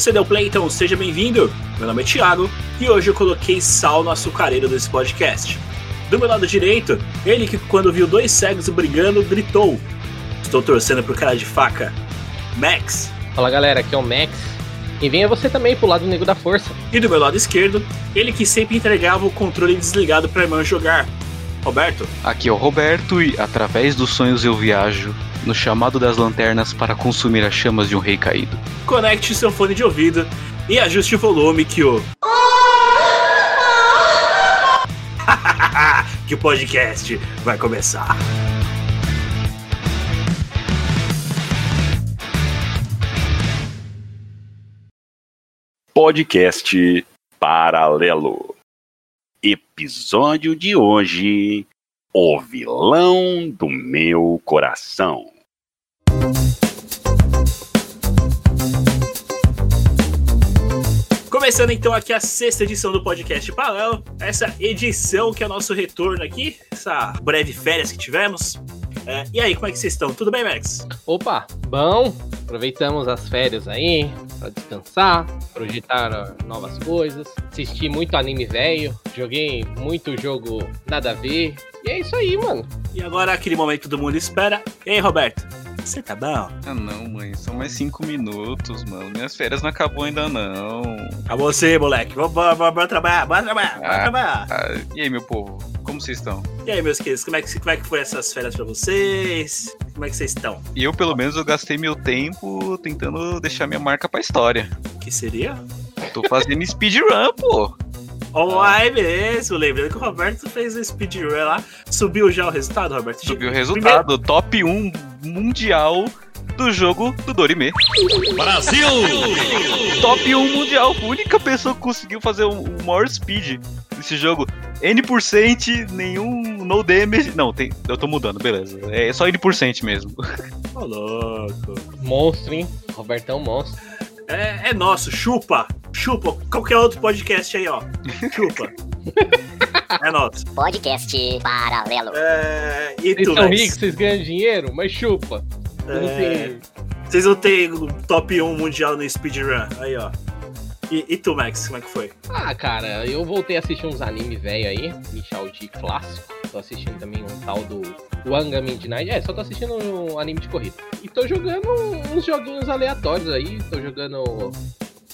você deu play, então seja bem-vindo. Meu nome é Thiago e hoje eu coloquei sal no açucareiro desse podcast. Do meu lado direito, ele que quando viu dois cegos brigando, gritou: Estou torcendo pro cara de faca. Max. Fala galera, aqui é o Max. E venha você também pro lado negro da força. E do meu lado esquerdo, ele que sempre entregava o controle desligado pra irmã jogar. Roberto. Aqui é o Roberto e através dos sonhos eu viajo no chamado das lanternas para consumir as chamas de um rei caído. Conecte seu fone de ouvido e ajuste o volume que o. que o podcast vai começar. Podcast Paralelo. Episódio de hoje: O vilão do meu coração. Começando então aqui a sexta edição do podcast Paralelo, essa edição que é o nosso retorno aqui, essa breve férias que tivemos. É, e aí, como é que vocês estão? Tudo bem, Max? Opa, bom. Aproveitamos as férias aí para descansar, projetar novas coisas, assisti muito anime velho, joguei muito jogo nada a ver. E é isso aí, mano. E agora aquele momento que todo mundo espera. E aí, Roberto? Você tá bom? Ah não, mãe, são mais cinco minutos, mano. Minhas férias não acabou ainda não. Acabou você, moleque. Vamos, vamos, vamos trabalhar, bora trabalhar, bora Ah, trabalhar. Ah, e aí, meu povo, como vocês estão? E aí, meus queridos, como é, que, como é que foi essas férias pra vocês? Como é que vocês estão? E eu, pelo menos, eu gastei meu tempo tentando deixar minha marca pra história. Que seria? Tô fazendo speedrun, pô. Oh, ai mesmo, lembrando que o Roberto fez o speedrun lá. Subiu já o resultado, Roberto? Subiu o resultado. Top 1 mundial do jogo do Dorime. Brasil! Top 1 mundial. A única pessoa que conseguiu fazer o maior speed desse jogo. N%, nenhum no damage. Não, tem, eu tô mudando, beleza. É só N% mesmo. Ô, louco. Monstro, hein? Robertão monstro. É, é nosso, chupa! Chupa! Qualquer outro podcast aí, ó. Chupa. é nosso. Podcast Paralelo. É, e Vocês tu, são ricos, vocês ganham dinheiro, mas chupa. Eu não É, sei. Vocês não tem o top 1 mundial no speedrun. Aí, ó. E, e tu, Max, como é que foi? Ah, cara, eu voltei a assistir uns anime velho aí, Michel de clássico. Tô assistindo também um tal do Wanga Midnight. É, só tô assistindo um anime de corrida. E tô jogando uns joguinhos aleatórios aí. Tô jogando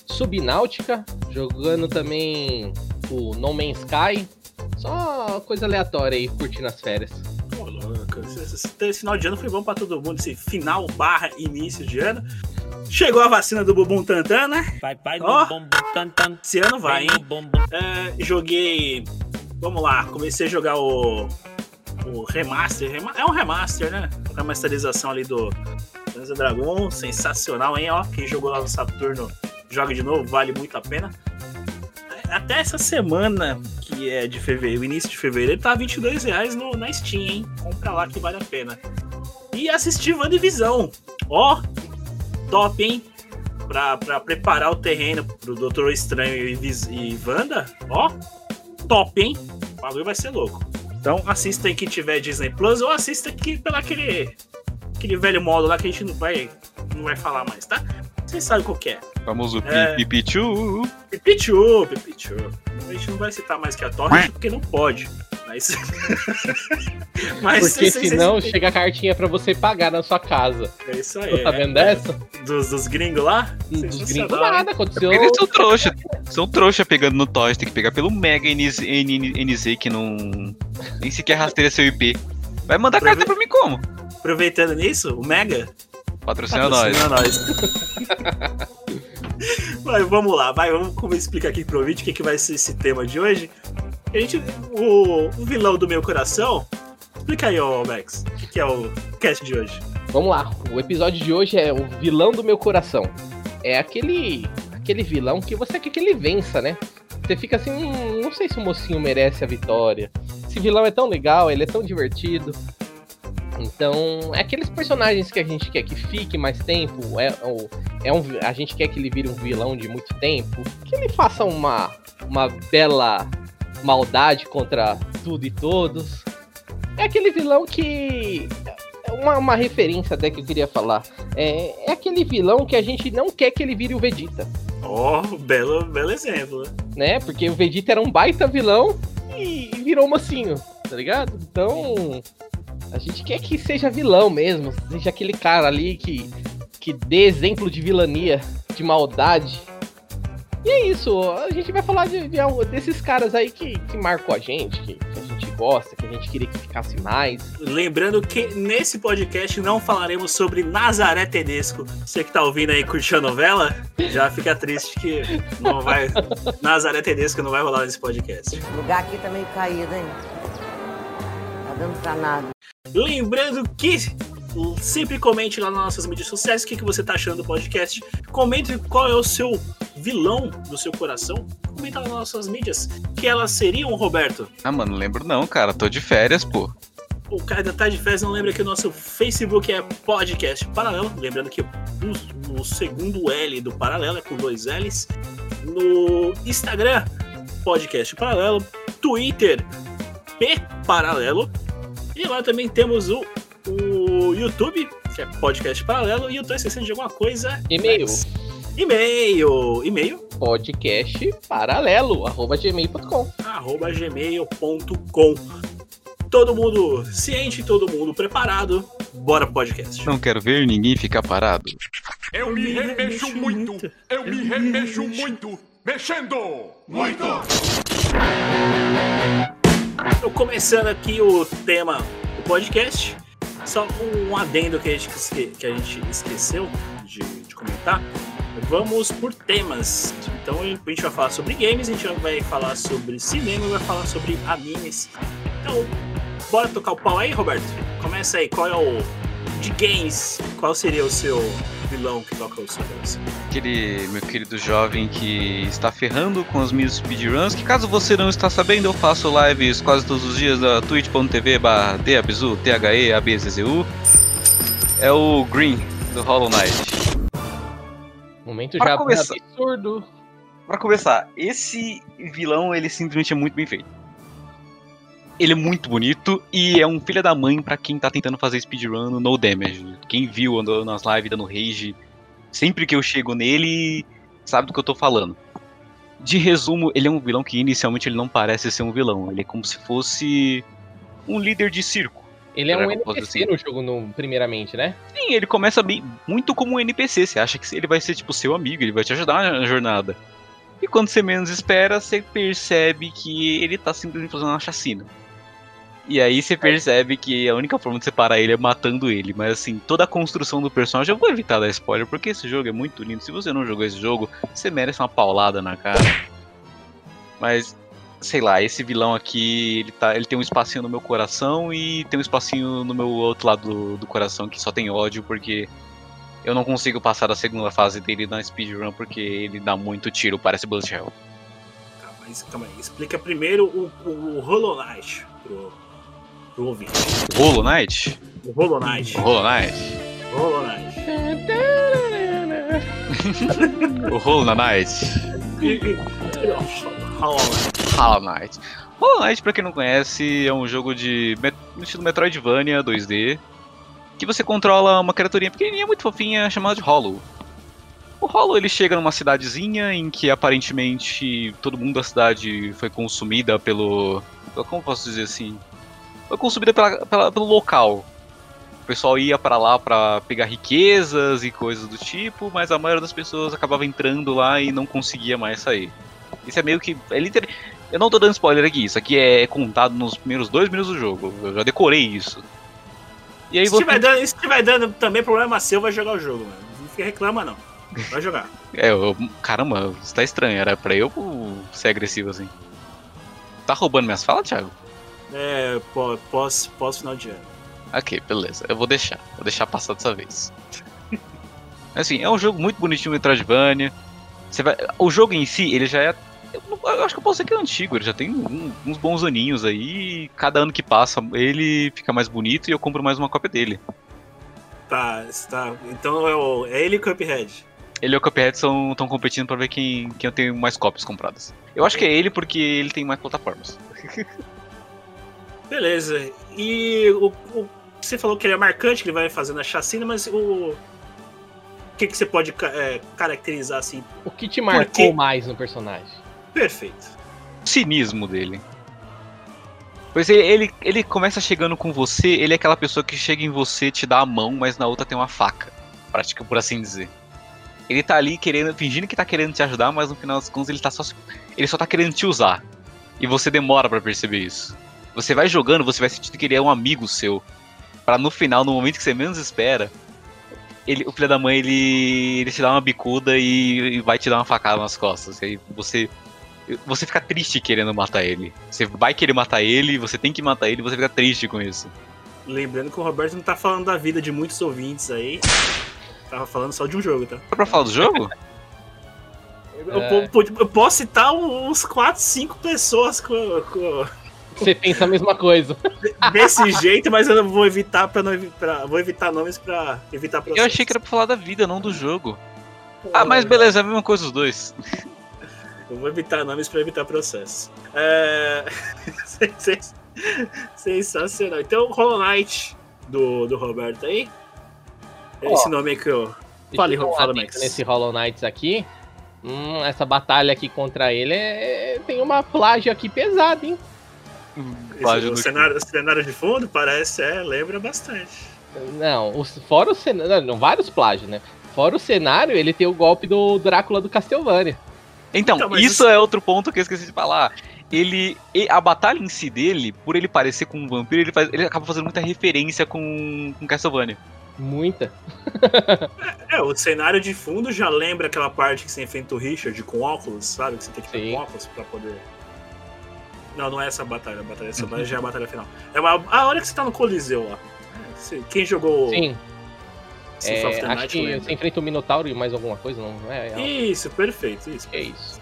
Subnáutica, jogando também o No Man's Sky. Só coisa aleatória aí, curtindo as férias. Louco. Esse, final de ano foi bom pra todo mundo. Esse final barra início de ano. Chegou a vacina do Bumbum Tantan, né? Vai, vai Ó. bumbum tan tan. Esse ano vai, hein? É, joguei. Vamos lá, comecei a jogar o. O remaster. rema- é um remaster, né? Remasterização ali do Dungeons and Dragons. Sensacional, hein? Ó, quem jogou lá no Saturno, joga de novo, vale muito a pena. É, Até essa semana, que é de fevereiro, início de fevereiro, ele tá 22 reais no, na Steam, hein? Compra lá que vale a pena. E assisti WandaVisão. Ó, top, hein? Pra, pra preparar o terreno pro Doutor Estranho e, e Wanda, ó, top, hein? O bagulho vai ser louco. Então assista aí quem tiver Disney Plus ou assista aqui pelo aquele, aquele velho modo lá que a gente não vai, não vai falar mais, tá? Vocês sabem qual que é. Famoso É. Pi- Pipichu. Pipichu, Pipichu. A gente não vai citar mais que a Torre porque não pode. Mas. Mas Porque vocês- senão chega a cartinha pra você pagar na sua casa. É isso aí. Tá é. vendo dessa? Dos, dos gringos lá? Dos gringos nada, aconteceu. Eles são trouxa. São trouxa pegando no Toys. Tem que pegar pelo Mega NZ, NZ que não. Nem sequer rastreia seu IP. Vai mandar Pra carta pra mim como? Aproveitando nisso, o Mega Patrocina nós. Patrocina nós. vai, vamos lá, vai, vamos como explicar aqui pro ouvinte o que, que vai ser esse tema de hoje. A gente, o, o vilão do meu coração. Explica aí, ô Max, o que, que é o cast de hoje. Vamos lá, o episódio de hoje é o vilão do meu coração. É aquele aquele vilão que você quer que ele vença, né? Você fica assim, hum, não sei se o mocinho merece a vitória. Esse vilão é tão legal, ele é tão divertido. Então, é aqueles personagens que a gente quer que fique mais tempo, é, o- é um, a gente quer que ele vire um vilão de muito tempo, que ele faça uma, uma bela maldade contra tudo e todos. É aquele vilão que. Uma, uma referência até que eu queria falar. É, é aquele vilão que a gente não quer que ele vire o Vegeta. Ó, belo, belo exemplo. né? né? Porque o Vegeta era um baita vilão e e virou mocinho, tá ligado? Então, a gente quer que seja vilão mesmo, seja aquele cara ali que, que dê exemplo de vilania, de maldade. E é isso, a gente vai falar de, de desses caras aí que, que marcou a gente, que, que a gente gosta, que a gente queria que ficasse mais. Lembrando que nesse podcast não falaremos sobre Nazaré Tedesco. Você que tá ouvindo aí curtindo a novela, já fica triste que não vai. Nazaré Tedesco não vai rolar nesse podcast. O lugar aqui tá meio caído, hein? Tá dando pra nada. Lembrando que sempre comente lá nas nossas mídias sociais o que, que você tá achando do podcast. Comente qual é o seu vilão do seu coração. Comenta lá nas nossas mídias. Que elas seriam, Roberto? Ah, mano, não lembro não, cara. Tô de férias, pô. O cara ainda tá de férias, não lembra que o nosso Facebook é Podcast Paralelo. Lembrando que o, o segundo L do Paralelo é com dois L's. No Instagram, Podcast Paralelo. Twitter, P Paralelo. E lá também temos o, o YouTube, que é Podcast Paralelo. E eu tô esquecendo de alguma coisa. E-mail. mas- E-mail. E-mail. Podcast paralelo, arroba gmail.com. arroba gmail.com. Todo mundo ciente, todo mundo preparado. Bora pro podcast. Não quero ver ninguém ficar parado. Eu me remexo muito, eu me remexo muito, mexendo! Muito! Tô começando aqui o tema do podcast. Só um adendo que a gente, que a gente esqueceu de, de comentar. Vamos por temas. Então a gente vai falar sobre games, a gente vai falar sobre cinema vai falar sobre animes. Então, bora tocar o pau aí, Roberto? Começa aí, qual é o. De games, qual seria o seu vilão que toca o seu coração? Aquele meu querido jovem que está ferrando com as minhas speedruns, que caso você não está sabendo, eu faço lives quase todos os dias da twitch.tv barra Dabzu, T-H-E-A-B-Z-Z-U. É o Green, do Hollow Knight. Momento Pra já começar. absurdo. Pra começar, esse vilão, ele simplesmente é muito bem feito. Ele é muito bonito e é um filho da mãe pra quem tá tentando fazer speedrun no no damage. Quem viu nas lives dando rage, sempre que eu chego nele, sabe do que eu tô falando. De resumo, ele é um vilão que inicialmente ele não parece ser um vilão. Ele é como se fosse um líder de circo. Ele é um NPC dizer? no jogo, no, primeiramente, né? Sim, ele começa bem, muito como um NPC. Você acha que ele vai ser tipo seu amigo, ele vai te ajudar na jornada. E quando você menos espera, você percebe que ele tá simplesmente fazendo uma chacina. E aí você percebe que a única forma de separar ele é matando ele. Mas assim, toda a construção do personagem, eu vou evitar dar spoiler, porque esse jogo é muito lindo. Se você não jogou esse jogo, você merece uma paulada na cara. Mas, sei lá, esse vilão aqui, ele, tá, ele tem um espacinho no meu coração e tem um espacinho no meu outro lado do, do coração que só tem ódio, porque eu não consigo passar da segunda fase dele na speedrun, porque ele dá muito tiro, parece Bullet Hell. Calma, aí. Explica primeiro o, o, o Hollow Knight pro, pro ouvinte. Hollow Knight? O Hollow Knight. O Hollow Knight? O Hollow Knight. O Hollow Knight? Hollow Knight. Hollow Knight. Hollow Knight, pra quem não conhece, é um jogo de no estilo Metroidvania 2D, que você controla uma criaturinha pequenininha, muito fofinha, chamada de Hollow. O Hollow ele chega numa cidadezinha em que aparentemente todo mundo da cidade foi consumida pelo- Como posso dizer assim? Foi consumida pela- pela- pelo local. O pessoal ia pra lá pra pegar riquezas e coisas do tipo, mas a maioria das pessoas acabava entrando lá e não conseguia mais sair. Isso é meio que. É liter... Eu não tô dando spoiler aqui, isso aqui é contado nos primeiros dois minutos do jogo. Eu já decorei isso. E aí Se você. tiver, dando, se tiver dando também problema seu, vai jogar o jogo, mano. Não fica reclama, não. Vai jogar. É, eu... caramba, isso tá estranho. Era pra eu ser agressivo assim. Tá roubando minhas falas, Thiago? É, pó- pós, pós final de ano. Ok, beleza. Eu vou deixar. Vou deixar passar dessa vez. Assim, é um jogo muito bonitinho, Metroidvania. Você vai... O jogo em si, ele já é. Eu, acho que eu posso dizer que é antigo, ele já tem um- uns bons aninhos aí. e Cada ano que passa, ele fica mais bonito e eu compro mais uma cópia dele. Tá, está. Então é, o, é ele e o Cuphead. Ele e o Cuphead estão competindo pra ver quem, quem eu tenho mais cópias compradas. Eu acho que é ele porque ele tem mais plataformas. Beleza. E o, o- você falou que ele é marcante, que ele vai fazendo a chacina, mas o. que, que você pode é, caracterizar assim? O que te marcou mais no personagem? Perfeito. O cinismo dele. Pois ele, ele, ele começa chegando com você, ele é aquela pessoa que chega em você, te dá a mão, mas na outra tem uma faca. Prática, por assim dizer. Ele tá ali querendo, fingindo que tá querendo te ajudar, mas no final das contas ele tá só. Ele só tá querendo te usar. E você demora pra perceber isso. Você vai jogando, você vai sentindo que ele é um amigo seu. Pra no final, no momento que você menos espera, ele, o filho da mãe ele, ele te dá uma bicuda e, e vai te dar uma facada nas costas. E aí você você fica triste querendo matar ele. Você vai querer matar ele, você tem que matar ele, você fica triste com isso. Lembrando que o Roberto não tá falando da vida de muitos ouvintes aí. Tava falando só de um jogo, tá? Dá pra falar do jogo? Eu, É. eu posso citar uns 4, 5 pessoas com, com- Você pensa a mesma coisa. desse jeito, mas eu não vou evitar para não pra- vou evitar nomes pra evitar Eu achei que era pra falar da vida, não do jogo. Ah, mas beleza, é a mesma coisa os dois. Eu vou evitar nomes pra evitar processo. É... sens- Sensacional. Então, Hollow Knight do, do Roberto aí. É Esse nome aí que eu. Fale, Deixa eu dar um fala, Max. Nesse Hollow Knights aqui, hum, essa batalha aqui contra ele é- tem uma plágio aqui pesada, hein? Esse- o cenário, cenário de fundo parece, é, lembra bastante. Não, os, fora o cenário. Não, vários plágios, né? Fora o cenário, ele tem o golpe do Drácula do Castlevania. Então, Então, isso isso- é outro ponto que eu esqueci de falar. Ele. A batalha em si dele, por ele parecer com um vampiro, ele, faz- ele acaba fazendo muita referência com, com Castlevania. Muita. É, o cenário de fundo já lembra aquela parte que você enfrenta o Richard com óculos, sabe? Que você tem que ter com óculos pra poder. Não, não é essa batalha. A batalha essa já é a batalha final. É uma- a hora que você tá no Coliseu lá. Quem jogou Sim. É, acho Night que lembra. você enfrenta o Minotauro e mais alguma coisa, não é? É, Isso, perfeito, isso. é isso.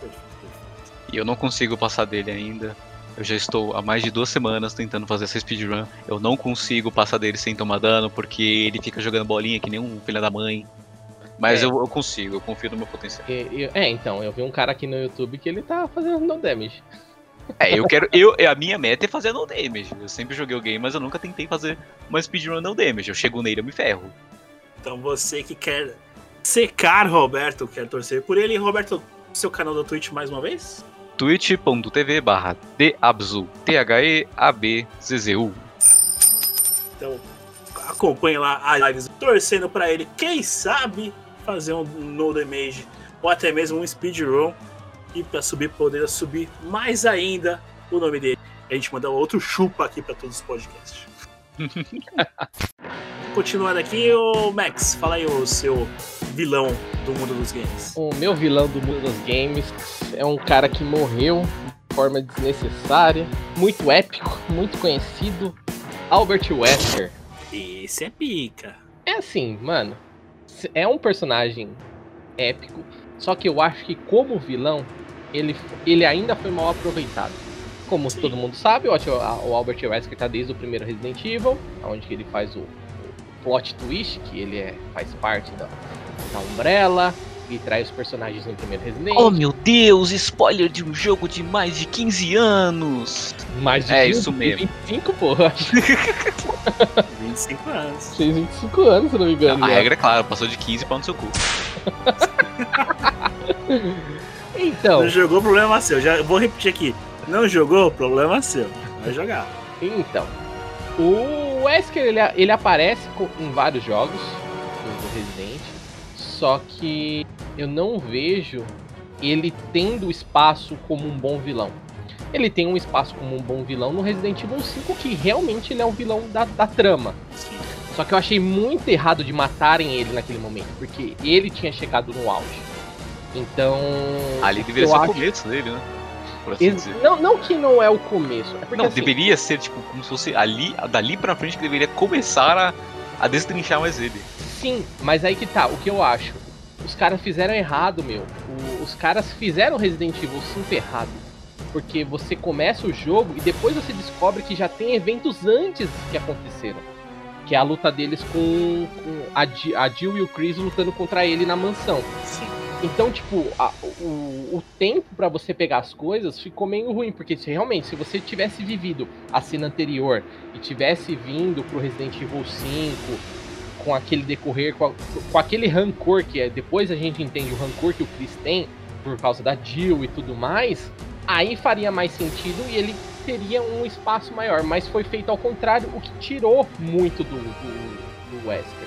perfeito, perfeito. E eu não consigo passar dele ainda. Eu já estou há mais de duas semanas tentando fazer essa speedrun. Eu não consigo passar dele sem tomar dano, porque ele fica jogando bolinha que nem um filho da mãe. Mas É. eu, eu consigo, eu confio no meu potencial. E- é, então, eu vi um cara aqui no YouTube que ele tá fazendo no damage. É, eu quero. Eu, a minha meta é fazer no damage. Eu sempre joguei o game, mas eu nunca tentei fazer uma speedrun no damage. Eu chego nele, eu me ferro. Então você que quer secar Roberto, quer torcer por ele, Roberto, seu canal da Twitch mais uma vez? twitch.tv barra Dabzu. T-H-E-A-B-Z-Z-U. Então acompanhe lá as lives torcendo pra ele, quem sabe fazer um no damage ou até mesmo um speedrun e pra subir poder subir mais ainda o nome dele. A gente manda outro chupa aqui pra todos os podcasts. Continuando aqui, o Max, fala aí o seu vilão do mundo dos games. O meu vilão do mundo dos games é um cara que morreu de forma desnecessária, muito épico, muito conhecido, Albert Wesker. Esse é pica. É assim, mano, é um personagem épico, só que eu acho que como vilão, ele, ele ainda foi mal aproveitado. Como Sim. todo mundo sabe, o, o Albert Wesker tá desde o primeiro Resident Evil, onde ele faz o, o plot twist, que ele é, faz parte da, da Umbrella, e traz os personagens no primeiro Resident Oh meu Deus, spoiler de um jogo de mais de 15 anos! Mais de É 15, isso mesmo. 25, porra. 25 anos. Fez 25 anos, se não me engano. A já. regra é clara, passou de 15 pau no seu cu. Então, Não jogou, problema seu. Já vou repetir aqui. Não jogou, problema seu. Vai jogar. então. O Wesker, ele, ele aparece em vários jogos do Resident, só que eu não vejo ele tendo espaço como um bom vilão. Ele tem um espaço como um bom vilão no Resident Evil 5, que realmente ele é um vilão da, da trama. Só que eu achei muito errado de matarem ele naquele momento, porque ele tinha chegado no auge. Então. Ali deveria ser acho- o começo dele, né? Por assim Ex- dizer. Não, não que não é o começo. É porque Não, assim, deveria ser, tipo, como se fosse ali, dali pra frente que deveria começar a, a destrinchar mais ele. Sim, mas aí que tá, o que eu acho. Os caras fizeram errado, meu. O- os caras fizeram Resident Evil 5 errado. Porque você começa o jogo e depois você descobre que já tem eventos antes que aconteceram. Que é a luta deles com, com a, a Jill e o Chris lutando contra ele na mansão. Sim. Então, tipo, a- o, o tempo pra você pegar as coisas ficou meio ruim, porque se realmente, se você tivesse vivido a cena anterior e tivesse vindo pro Resident Evil 5 com aquele decorrer, com, a- com aquele rancor que é. Depois a gente entende o rancor que o Chris tem por causa da Jill e tudo mais, aí faria mais sentido e ele teria um espaço maior. Mas foi feito ao contrário, o que tirou muito do, do, do Wesker.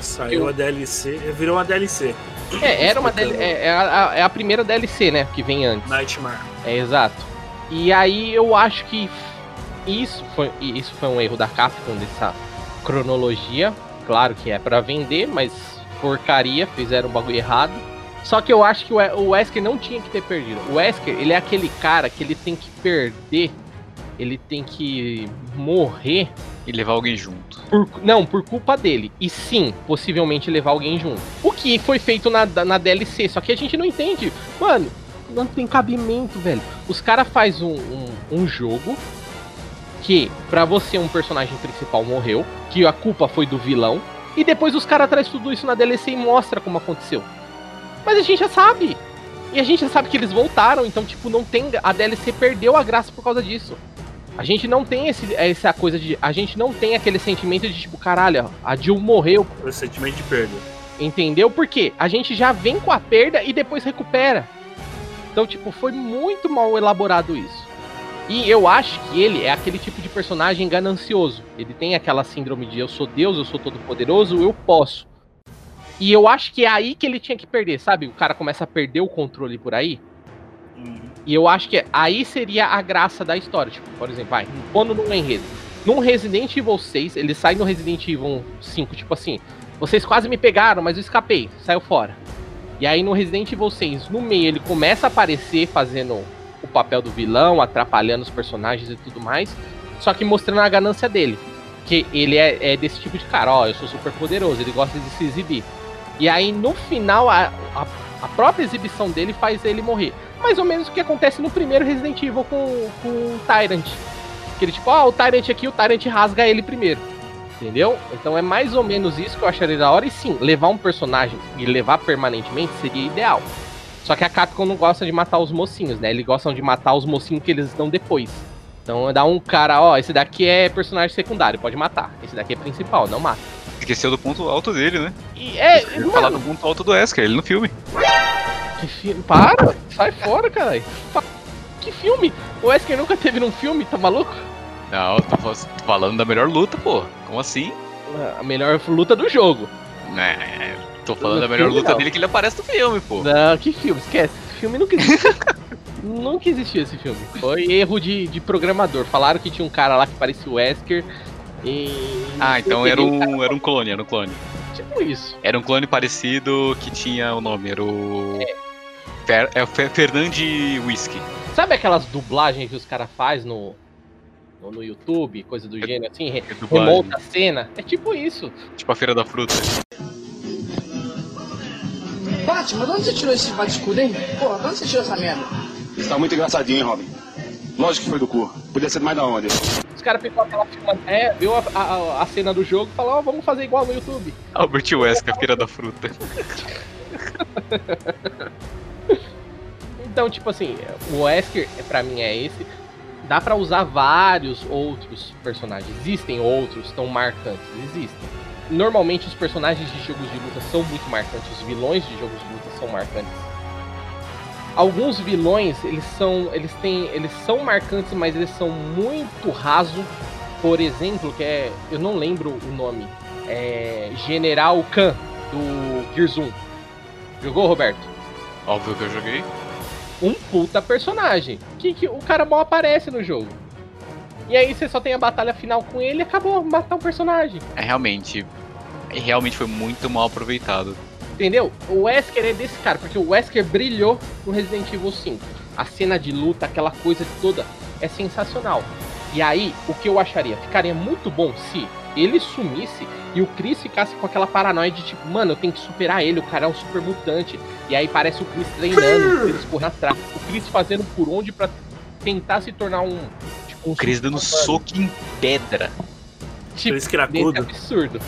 Saiu Eu- a DLC, virou uma DLC. É, era uma Explicando. DL é, é a, é a primeira DLC, né? Que vem antes. Nightmare. É exato. E aí eu acho que isso foi, isso foi um erro da Capcom dessa cronologia. Claro que é pra vender, mas porcaria, fizeram um bagulho errado. Só que eu acho que o Wesker não tinha que ter perdido. O Wesker, ele é aquele cara que ele tem que perder, ele tem que morrer E levar alguém junto. por, não, por culpa dele. E sim, possivelmente levar alguém junto. O que foi feito na, na DLC, só que a gente não entende. Mano, não tem cabimento, velho. Os caras faz um, um, um jogo que, pra você, um personagem principal morreu, que a culpa foi do vilão, e depois os caras trazem tudo isso na DLC e mostra como aconteceu. Mas a gente já sabe. E a gente já sabe que eles voltaram, então, tipo, não tem. A DLC perdeu a graça por causa disso. A gente não tem esse, essa coisa de. A gente não tem aquele sentimento de tipo, caralho, a Jill morreu. O sentimento de perda. Entendeu? Porque a gente já vem com a perda e depois recupera. Então, tipo, foi muito mal elaborado isso. E eu acho que ele é aquele tipo de personagem ganancioso. Ele tem aquela síndrome de eu sou Deus, eu sou todo poderoso, eu posso. E eu acho que é aí que ele tinha que perder, sabe? O cara começa a perder o controle por aí. E eu acho que aí seria a graça da história. Tipo, por exemplo, vai, pondo num enredo. Num Resident Evil 6, ele sai no Resident Evil 5, tipo assim, vocês quase me pegaram, mas eu escapei, saiu fora. E aí no Resident Evil 6, no meio, ele começa a aparecer fazendo o papel do vilão, atrapalhando os personagens e tudo mais, só que mostrando a ganância dele. Que ele é, é desse tipo de cara, ó, eu sou super poderoso, ele gosta de se exibir. E aí no final, a, a, a própria exibição dele faz ele morrer. Mais ou menos o que acontece no primeiro Resident Evil com, com o Tyrant. Que ele tipo, ó, o Tyrant aqui, o Tyrant rasga ele primeiro. Entendeu? Então é mais ou menos isso que eu acharia da hora. E sim, levar um personagem e levar permanentemente seria ideal. Só que a Capcom não gosta de matar os mocinhos, né? Eles gostam de matar os mocinhos que eles dão depois. Então dá um cara, ó, esse daqui é personagem secundário, pode matar. Esse daqui é principal, não mata. Esqueceu do ponto alto dele, né? E é, falar do ponto alto do Wesker, ele no filme. Que filme. Para! Sai fora, caralho. Que filme? O Wesker nunca teve num filme, tá maluco? Não, tô fal- tô falando da melhor luta, pô. Como assim? A melhor luta do jogo. É, tô falando No da melhor luta não. dele que ele aparece no filme, pô. Não, que filme? Esquece. Esse filme nunca existiu. nunca existiu esse filme. Foi erro de, de programador. Falaram que tinha um cara lá que parecia o Wesker. E. Ah, então era cara- um, era um clone, era um clone. Tipo isso. Era um clone parecido que tinha o nome, era o. Fer, é o Fer, Fernandi Whisky. Sabe aquelas dublagens que os caras fazem no, no, no YouTube, coisa do gênero, assim? Re, É remonta a cena? É tipo isso. Tipo a Feira da Fruta. Batman, de onde você tirou esse bate-escudo, hein? Porra, de onde você tirou essa merda? Você tá muito engraçadinho, hein, Robin? Lógico que foi do cu. Podia ser mais da onde? Os caras pegou aquela filma, é, viu a, a, a cena do jogo e falou, ó, vamos fazer igual no YouTube. Albert Wesker, a Feira da Fruta. Então, tipo assim, o Wesker, pra mim, é esse. Dá pra usar vários outros personagens. Existem outros tão marcantes, existem. Normalmente os personagens de jogos de luta são muito marcantes, os vilões de jogos de luta são marcantes. Alguns vilões, eles são, eles têm, eles são marcantes, mas eles são muito raso. Por exemplo, que é, eu não lembro o nome, é General Khan do Gears 1. Jogou, Roberto? Óbvio que eu joguei. Um puta personagem. Que, que o cara mal aparece no jogo. E aí você só tem a batalha final com ele e acabou, matar um personagem. É realmente. é, Realmente foi muito mal aproveitado. Entendeu? O Wesker é desse cara, porque o Wesker brilhou no Resident Evil 5. A cena de luta, aquela coisa toda, é sensacional. E aí, o que eu acharia? Ficaria muito bom se ele sumisse e o Chris ficasse com aquela paranoia de tipo, mano, eu tenho que superar ele, o cara é um super mutante. E aí parece o Chris treinando, eles correndo atrás. O Chris fazendo por onde pra tentar se tornar um. Tipo, um O Chris dando soco em pedra. Tipo, Chris cracudo. Nesse absurdo.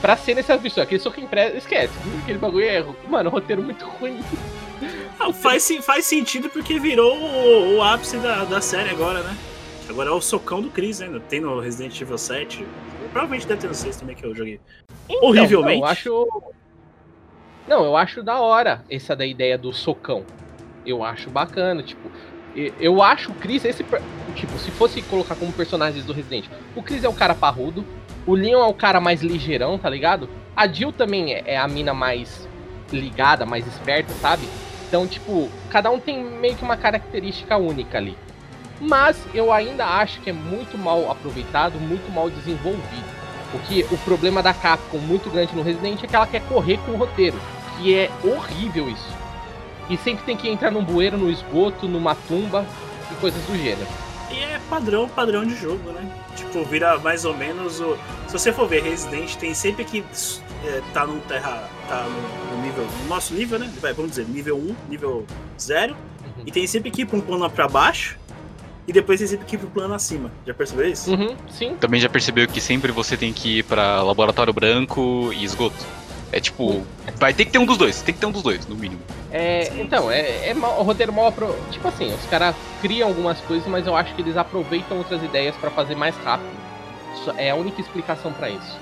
Pra ser nesse absurdo, aquele soco impresso, esquece. Aquele bagulho é, mano, roteiro muito ruim. Não, faz, sen- faz sentido porque virou o, o ápice da, da série agora, né? Agora é o socão do Chris, né? Tem no Resident Evil 7. Provavelmente deve ter no 6 também que eu joguei. Então, Horrivelmente. Não, eu acho. Não, eu acho da hora essa da ideia do socão. Eu acho bacana, tipo. Eu acho o Chris, esse. Tipo, se fosse colocar como personagens do Resident, o Chris é o cara parrudo, o Leon é o cara mais ligeirão, tá ligado? A Jill também é, é a mina mais ligada, mais esperta, sabe? Então, tipo, cada um tem meio que uma característica única ali. Mas eu ainda acho que é muito mal aproveitado, muito mal desenvolvido. Porque o problema da Capcom muito grande no Resident é que ela quer correr com o roteiro. Que é horrível isso. E sempre tem que entrar num bueiro, no esgoto, numa tumba e coisas do gênero. E é padrão, padrão de jogo, né? Tipo, vira mais ou menos o. Se você for ver Resident, tem sempre que é, tá num terra. tá no, no nível. No nosso nível, né? Vai, vamos dizer, nível 1, nível 0. E tem sempre que ir pra um plano pra baixo. E depois sempre que ir pro plano acima. Já percebeu isso? Uhum, sim. Também já percebeu que sempre você tem que ir pra laboratório branco e esgoto. É tipo, vai ter que ter um dos dois, tem que ter um dos dois, no mínimo. É, então, é, é mal- o roteiro mal apro... Tipo assim, os caras criam algumas coisas, mas eu acho que eles aproveitam outras ideias pra fazer mais rápido. Isso é a única explicação pra isso.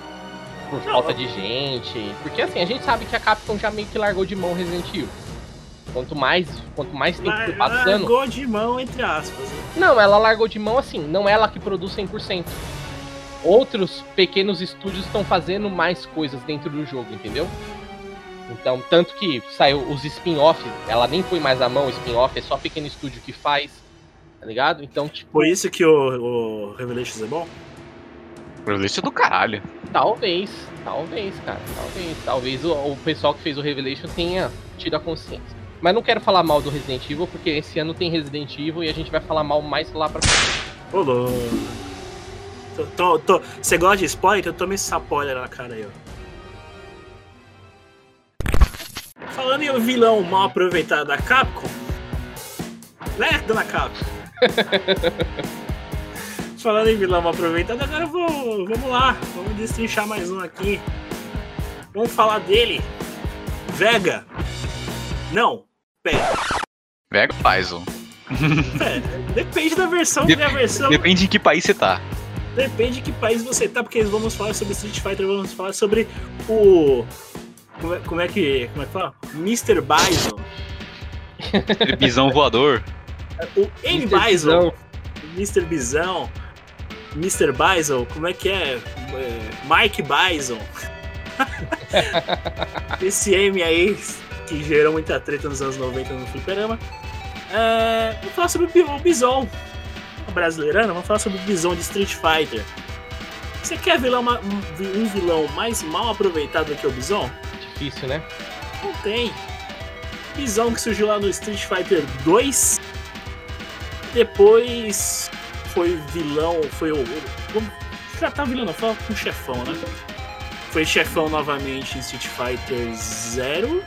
Por falta de gente. Porque assim, a gente sabe que a Capcom já meio que largou de mão Resident Evil. Quanto mais, quanto mais tempo Lar- foi passando. Largou de mão, entre aspas. né? Não, ela largou de mão assim, não é ela que produz 100%. Outros pequenos estúdios estão fazendo mais coisas dentro do jogo, entendeu? Então, tanto que saiu os spin-offs, ela nem foi mais a mão, o spin-off é só pequeno estúdio que faz, tá ligado? Então, tipo, Por isso que o, o Revelations é bom? Isso é do caralho. talvez, talvez, cara, talvez, talvez o, o pessoal que fez o Revelation tenha tido a consciência. Mas não quero falar mal do Resident Evil, porque esse ano tem Resident Evil e a gente vai falar mal mais lá pra frente. Ô, louco. Tô- tô- tô- Você gosta de spoiler? Então toma esse spoiler na cara aí, ó. Falando em um vilão mal aproveitado da Capcom. Né, dona Capcom? Falando em vilão mal aproveitado, agora eu vou. Vamos lá. Vamos destrinchar mais um aqui. Vamos falar dele. Vega. Não. Pera. Vega Bison. Pera. Depende da versão. Dep- versão. Depende em que país você tá. Depende de que país você tá, porque vamos falar sobre Street Fighter, vamos falar sobre o. Como é, como é que. Como é que fala? Mr. Bison. Bisão voador. O M. Mr. Bison. Mr. Bisão. Mr. Bison, como é que é? É, Mike Bison. Esse M aí, que gerou muita treta nos anos 90 no Fliperama. É, vamos falar sobre o Bi- o Bison. Brasileirana, vamos falar sobre o Bison de Street Fighter. Você quer vilão, um vi- um vilão mais mal aproveitado do que o Bison? Difícil, né? Não tem. Bison que surgiu lá no Street Fighter 2. Depois foi vilão, foi o. Vamos tratar vilão, não, foi um chefão, né? Foi chefão novamente em Street Fighter 0.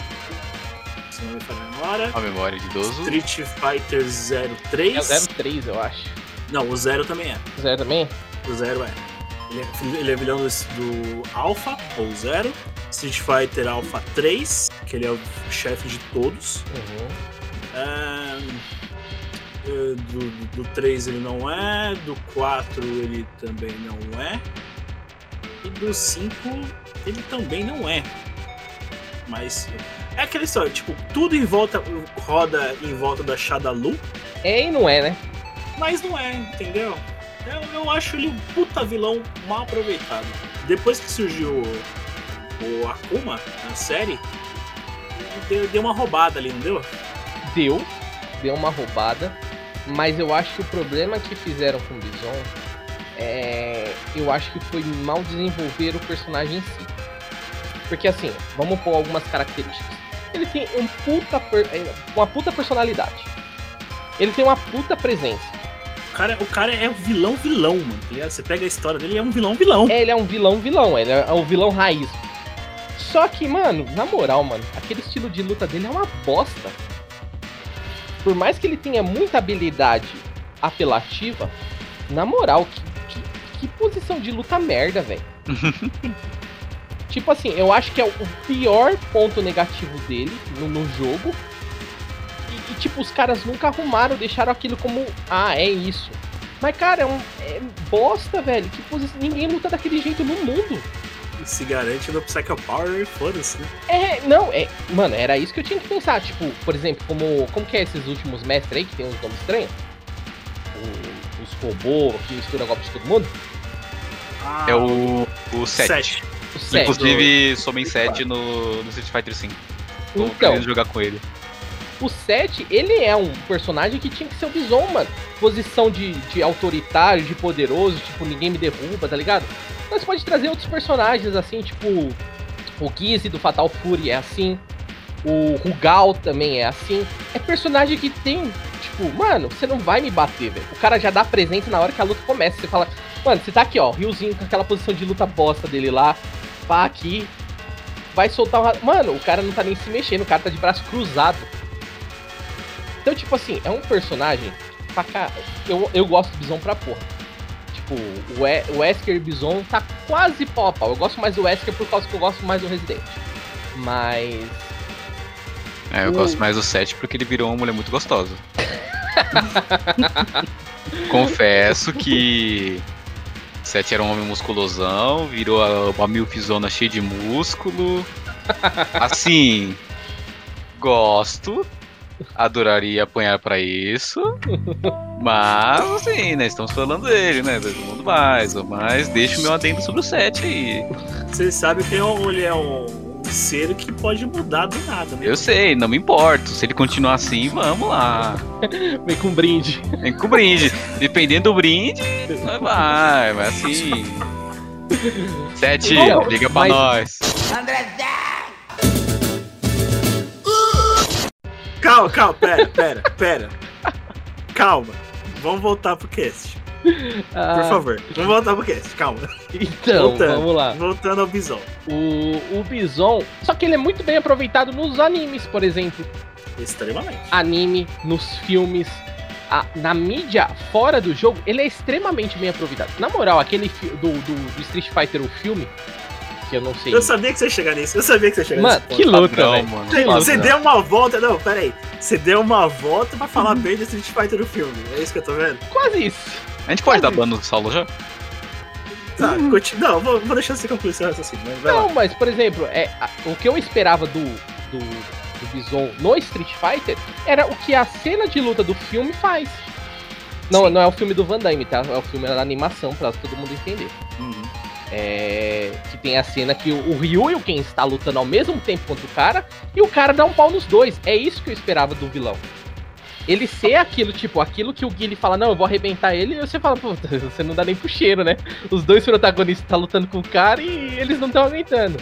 Se não me falha a memória. A memória de idoso. Street Fighter É 03. 03, eu acho. Não, o 0 também é. Zero também? O Zero é. Ele é, ele é vilão do, do Alpha, ou Zero. Street Fighter Alpha 3, que ele é o chefe de todos. Uhum. Ahn, eh, do, do 3 ele não é. Do 4 ele também não é. E do 5 ele também não é. Mas é aquela história, tipo, tudo em volta roda em volta da Shadalu, É e não é, né? mas não é, entendeu? Eu, eu acho ele um puta vilão mal aproveitado. Depois que surgiu o, o Akuma na série, deu, deu uma roubada ali, não deu? Deu, deu uma roubada, mas eu acho que o problema que fizeram com o Bison é. Eu acho que foi mal desenvolver o personagem em si. Porque assim, vamos pôr algumas características. Ele tem um puta per- é, uma puta personalidade. Ele tem uma puta presença. O cara, o cara é vilão vilão, mano. tá? Você pega a história dele, é um vilão vilão. É, ele é um vilão vilão, ele é o vilão raiz. Só que, mano, na moral, mano, aquele estilo de luta dele é uma bosta. Por mais que ele tenha muita habilidade apelativa, na moral, que, que, que posição de luta merda, velho. tipo assim, eu acho que é o pior ponto negativo dele no, no jogo. E, e, tipo, os caras nunca arrumaram, deixaram aquilo como, ah, é isso. Mas, cara, é um é bosta, velho. Que posição... Ninguém luta daquele jeito no mundo. se garante no Psycho Power e foda-se, né? É, não, é. Mano, era isso que eu tinha que pensar. Tipo, por exemplo, como, como que é esses últimos mestres aí, que tem uns nomes estranhos? O- os robôs que misturam golpes de todo mundo? Ah, É o, o 7. Sete. Inclusive, somem 7 no, no Street Fighter 5. Tô Então, querendo jogar com ele. o 7, ele é um personagem que tinha que ser o Bison, mano. Posição de, de autoritário, de poderoso, tipo, ninguém me derruba, tá ligado? Mas pode trazer outros personagens, assim, tipo, o Gizzy do Fatal Fury é assim. O Rugal também é assim. É personagem que tem, tipo, mano, você não vai me bater, velho. O cara já dá presença na hora que a luta começa. Você fala, mano, você tá aqui, ó, Riozinho com aquela posição de luta bosta dele lá. Pá, aqui. Vai soltar uma. Mano, o cara não tá nem se mexendo, o cara tá de braço cruzado. Então, tipo assim, é um personagem pra cá. Eu, eu gosto do Bison pra porra. Tipo, o, We- o Wesker e o Bison tá quase pau a pau. Eu gosto mais do Wesker por causa que eu gosto mais do Resident. Mas. É, eu O- gosto mais do 7 porque ele virou uma mulher muito gostosa. Confesso que 7 era um homem musculosão, virou a- uma milfzona cheia de músculo. Assim, gosto, adoraria apanhar pra isso. Mas, assim, né? Estamos falando dele, né? Todo mundo mais. Mas deixa o meu adendo sobre o 7 aí. Você sabe que é ele é um, ser que pode mudar do nada, né? Eu sei, não me importo. Se ele continuar assim, vamos lá. Vem com um brinde. Vem com o brinde. Dependendo do brinde, vai, vai, assim. Sete, Não, liga pra mas- nós. Calma, calma, pera, pera, pera. Calma. Vamos voltar pro cast. Ah, Por favor. Vamos voltar pro cast, calma. Então, Voltando. vamos lá. Voltando ao Bison. O, o Bison. Só que ele é muito bem aproveitado nos animes, por exemplo. Extremamente. Anime, nos filmes. a- na mídia fora do jogo, ele é extremamente bem aproveitado. Na moral, aquele do, do, do Street Fighter, o filme, que eu não sei. Eu sabia que você ia chegar nisso. Eu sabia que você ia chegar Mano, nesse que luta, velho. mano. Que luta. Você deu uma volta. Não, pera aí. Você deu uma volta pra falar bem do Street Fighter do filme. É isso que eu tô vendo? Quase isso. A gente pode dar ban no solo já? Tá, Uhum. continua. Não, vou, vou deixar você concluir seu raciocínio. Mas vai lá. Não, mas, por exemplo, é, a- o que eu esperava do, do, do Bison no Street Fighter era o que a cena de luta do filme faz. Não, não é o filme do Van Damme, tá? É o filme da animação, pra todo mundo entender. Uhum. É, que tem a cena que o, o Ryu e o Ken está lutando ao mesmo tempo contra o cara e o cara dá um pau nos dois. É isso que eu esperava do vilão. Ele ser aquilo, tipo, aquilo que o Guile fala, não, eu vou arrebentar ele, e você fala, pô, você não dá nem pro cheiro, né? Os dois protagonistas estão lutando com o cara e eles não estão aguentando.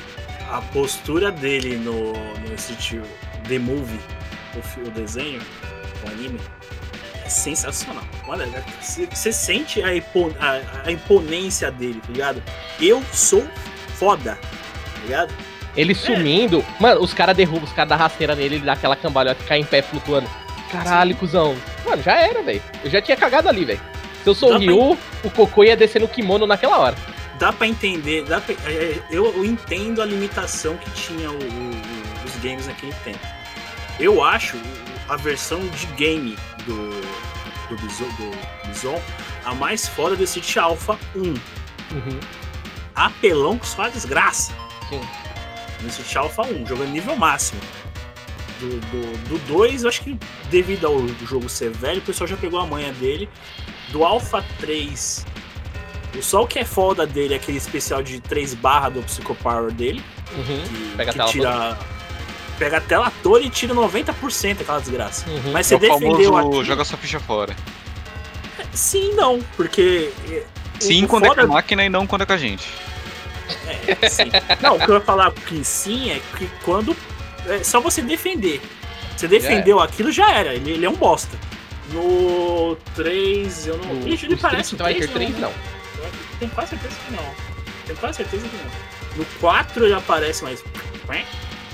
A postura dele no, no Street The Movie, o, o desenho, o anime, é sensacional. Olha, você sente a, impo- a- a imponência dele, tá ligado? Eu sou foda, tá ligado? Ele sumindo, mano, os caras derrubam, os caras dão rasteira nele, ele dá aquela cambalhota, cai em pé flutuando. Caralho, cuzão. Mano, já era, velho. Eu já tinha cagado ali, velho. Se eu sou Dá o Ryu, o Cocô ia descer no kimono naquela hora. Dá pra entender, dá pra- é, eu, eu entendo a limitação que tinha o- o- os games naquele tempo. Eu acho a versão de game do, do, Bison, do Bison a mais foda do Street Alpha 1. Uhum. apelão com sua desgraça. Sim. No Street Alpha 1, jogando nível máximo. Do 2, do, 2, eu acho que devido ao jogo ser velho, o pessoal já pegou a manha dele. Do Alpha 3, o só o que é foda dele é aquele especial de 3 barra do Psycho Power dele. Uhum. Que, Pega a que tela tira. Pega a tela toda e tira 90% aquela desgraça. Uhum. Mas É você o defendeu famoso aqui. joga sua ficha fora. Sim, não, porque. é, Sim, o quando é foda- com a máquina e não quando é com a gente. É, sim. Não, o que eu ia falar que sim é que quando. É só você defender. Você defendeu aquilo, já era. Ele, ele é um bosta. No 3, eu não. O, Ixi, ele parece Street o Fighter 3, não. Tenho quase certeza que não. Tenho quase certeza que não. No 4 ele aparece, mas.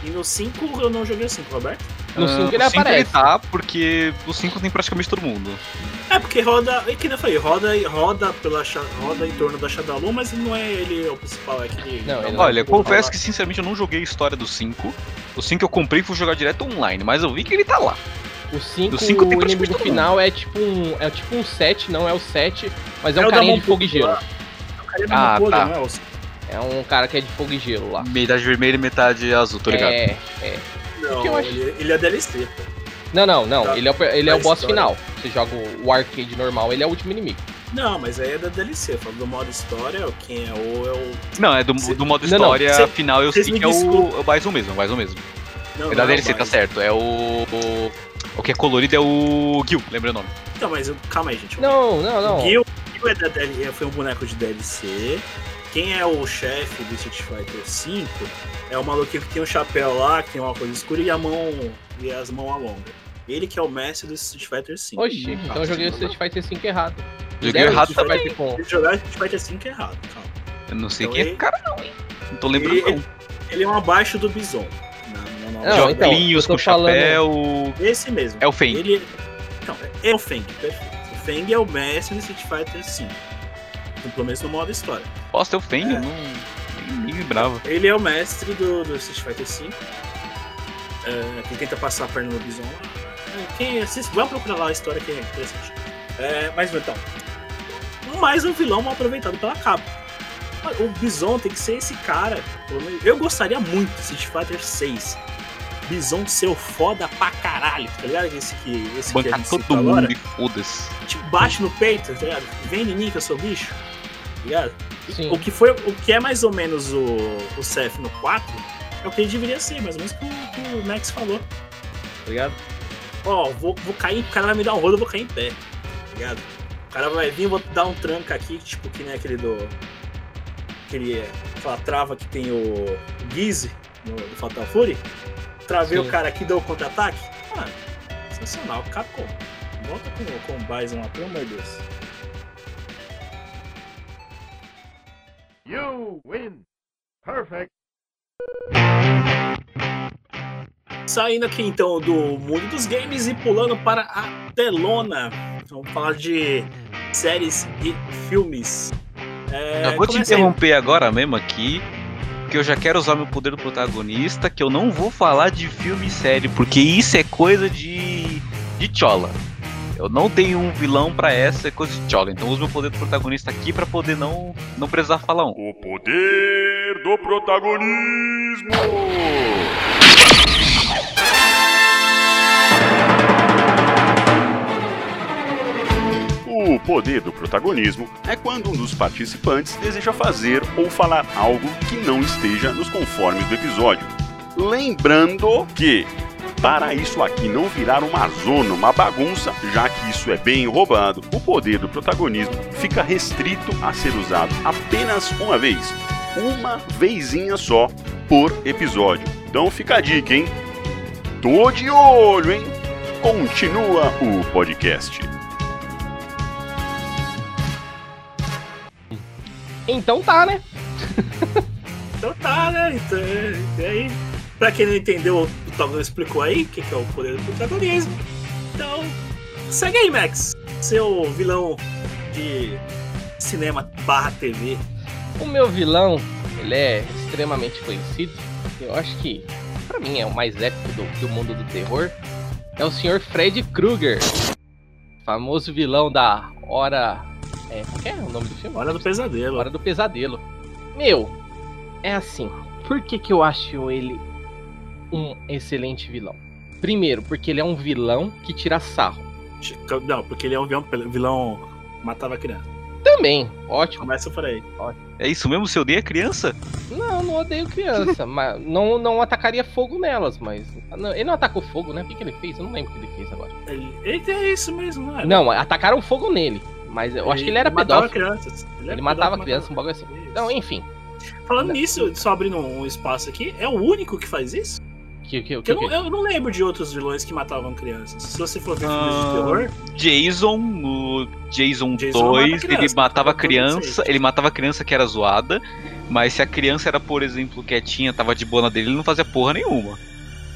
E no 5 eu não joguei o 5, Roberto. No Ah, 5 ele o cinco aparece. ele tá, porque o 5 tem praticamente todo mundo. É, porque roda. É que nem eu falei, roda, roda, pela, roda em torno da Shadaloo, mas não é ele o principal, é aquele. Não, ele Olha, vou confesso falar. que sinceramente eu não joguei a história do 5. O 5 eu comprei e fui jogar direto online, mas eu vi que ele tá lá. O 5, Do cinco tem o inimigo final é tipo um. É tipo um 7, não é o 7, mas é É um carinha de fogo e gelo. é Ah, tá. não é o- É um cara que é de fogo e gelo lá. Metade vermelha e metade azul, tô ligado. É, é. Não, acho- ele, ele é DLC, pô. Não, não, não. Tá. Ele é o, ele é o Da boss história. final. Você joga o, o arcade normal, ele é o último inimigo. Não, mas aí é da DLC. Falando do modo história, quem é o é o. Não, é do, Cê- do modo Não, não, história cê- final eu sei que é o, é o mais um mesmo, mais um mesmo. Não, É da não DLC, o tá certo. É o, o. O que é colorido é o Gil, lembra o nome. Então, mas eu- calma aí, gente. Não, não, não. O Gil, Gil é da DL, foi um boneco de DLC. Quem é o chefe do Street Fighter V é o maluquinho que tem um chapéu lá, que tem uma coisa escura e a mão e as mãos alongas. Ele que é o mestre do Street Fighter V. Oxi, então eu joguei o Street Fighter 5 errado. Joguei Deram errado Street também. Ele jogar Street Fighter V é errado, calma. Eu não sei Então quem é ele- o cara, não, hein? Não tô lembrando, Ele- não. Ele é um abaixo do Bison. Não, não, não. Não, então, com chapéu. Esse mesmo. É o Feng. Ele... Então, é o Feng, perfeito. O Feng é o mestre do Street Fighter V. Pelo menos no modo história. Posso ter o Feng? É. Não. Nem, nem lembrava. Ele é o mestre do, do Street Fighter V. É, que tenta passar a perna no Bison lá. Quem assiste, vai procurar lá a história que é interessante. É, mas então. Mais um vilão mal aproveitado pela capa. O Bison tem que ser esse cara. Eu gostaria muito de Street Fighter 6. Bison ser o foda pra caralho, tá ligado? Esse que, esse que a gente todo mundo agora. foda-se. Tipo, bate no peito, tá ligado? Vem em mim que eu sou bicho. Tá ligado? Sim. O que, foi, o que é mais ou menos o, o Seth no 4 é o que ele deveria ser, mais ou menos o que o- que o Max falou. Tá ligado? Ó, vou, vou cair, o cara vai me dar um rolo, eu vou cair em pé. Tá ligado? O cara vai vir, eu vou dar um tranca aqui, tipo, que nem aquele do. Aquele. Aquela trava que tem o, o Gizzy no, do Fatal Fury. Travei Sim. o cara aqui, deu o contra-ataque. Mano, sensacional, Capcom. Volta com, com o Bison lá, pelo amor de Deus. You win. Perfect. Saindo aqui então do mundo dos games e pulando para a telona. Vamos falar de séries e filmes. É, eu vou te começa aí. interromper agora mesmo aqui, porque eu já quero usar meu poder do protagonista, que eu não vou falar de filme e série, porque isso é coisa de, de chola. Eu não tenho um vilão pra essa, é coisa de chola. Então uso meu poder do protagonista aqui pra poder não, não precisar falar um. O poder do protagonismo. O poder do protagonismo é quando um dos participantes deseja fazer ou falar algo que não esteja nos conformes do episódio. Lembrando que, para isso aqui não virar uma zona, uma bagunça, já que isso é bem roubado, o poder do protagonismo fica restrito a ser usado apenas uma vez. Uma vezinha só por episódio. Então fica a dica, hein? Tô de olho, hein? Continua o podcast. Então tá, né? Então tá, né? Então, e aí, pra quem não entendeu, o Togão explicou aí o que, que é o poder do protagonismo. Então, segue aí, Max. Seu vilão de cinema barra TV. O meu vilão, ele é extremamente conhecido. Eu acho que, pra mim, é o mais épico do, do mundo do terror. É o Sr. Fred Krueger. Famoso vilão da Hora. É, qual é o nome do filme? Hora do Pesadelo. Hora do Pesadelo. Meu, é assim. Por que, que eu acho ele um excelente vilão? Primeiro, porque ele é um vilão que tira sarro. Não, porque ele é um vilão, vilão que matava criança. Também, ótimo. Começa por aí. É isso mesmo? Se eu odeia criança? Não, não odeio criança, mas não, não atacaria fogo nelas, mas. não, ele não atacou fogo, né? O que, que ele fez? Eu não lembro o que ele fez agora. Ele, ele é isso mesmo, não é? Não, atacaram fogo nele. Mas eu acho que ele era matava pedófilo. crianças. Ele, era matava pedófilo, criança, um bagulho assim. Isso. Então, enfim. Falando nisso, só abrindo um espaço aqui, é o único que faz isso? Que, que, que, eu, não, eu não lembro de outros vilões que matavam crianças. Se você for ver filmes de Ah, terror, Jason, no Jason, Jason 2, mata ele matava criança, ele matava criança que era zoada, mas se a criança era, por exemplo, quietinha, tava de boa na dele, ele não fazia porra nenhuma.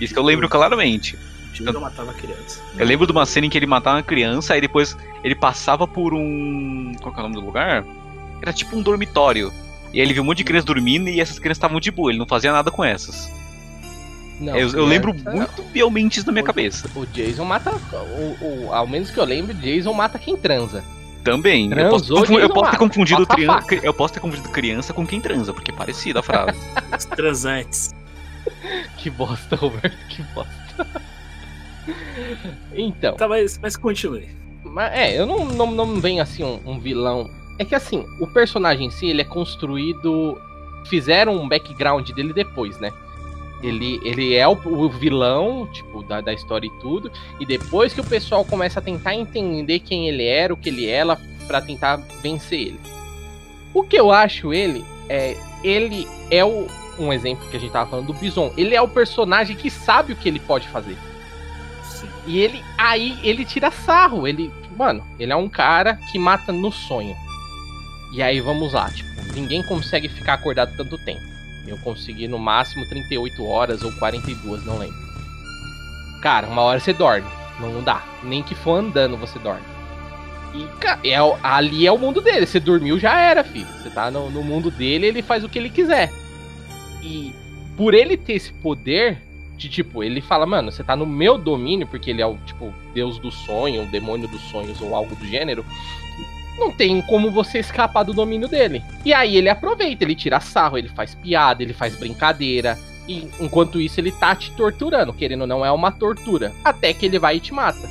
Isso que eu lembro claramente. Jason matava criança. Eu lembro de uma cena em que ele matava uma criança, aí depois ele passava por um. Qual que é o nome do lugar? Era tipo um dormitório. E aí ele viu um monte de crianças dormindo e essas crianças estavam de boa, ele não fazia nada com essas. Não, eu, eu lembro é- muito fielmente isso na minha o- cabeça. O Jason mata. O, o- ao menos que eu lembro, Jason mata quem transa. Também. Eu posso, Transou, eu posso ter confundido eu posso ter confundido criança com quem transa, porque é parecida a frase. Os transantes. Que bosta, Roberto, que bosta. Então, Tá, mas, mas continue. mas é, eu não, não, não venho assim um, um vilão. É que assim, o personagem em si, ele é construído. Fizeram um background dele depois, né? Ele, ele é o, o vilão, tipo, da, da história e tudo. E depois que o pessoal começa a tentar entender quem ele era, o que ele era, pra tentar vencer ele. O que eu acho ele é. Ele é o. Um exemplo que a gente tava falando do Bison. Ele é o personagem que sabe o que ele pode fazer. Sim. E ele. Aí ele tira sarro. Ele. Mano, ele é um cara que mata no sonho. E aí vamos lá, tipo, ninguém consegue ficar acordado tanto tempo. Eu consegui no máximo 38 horas ou 42, não lembro. Cara, uma hora você dorme. Não dá. Nem que for andando você dorme. E, é, ali é o mundo dele. Você dormiu, já era, filho. Você tá no, no mundo dele, ele faz o que ele quiser. E por ele ter esse poder, de tipo, ele fala, mano, você tá no meu domínio, porque ele é o, tipo, deus do sonho, o demônio dos sonhos ou algo do gênero. Não tem como você escapar do domínio dele. E aí ele aproveita, ele tira sarro, ele faz piada, ele faz brincadeira. E enquanto isso ele tá te torturando, querendo ou não é uma tortura. Até que ele vai e te mata.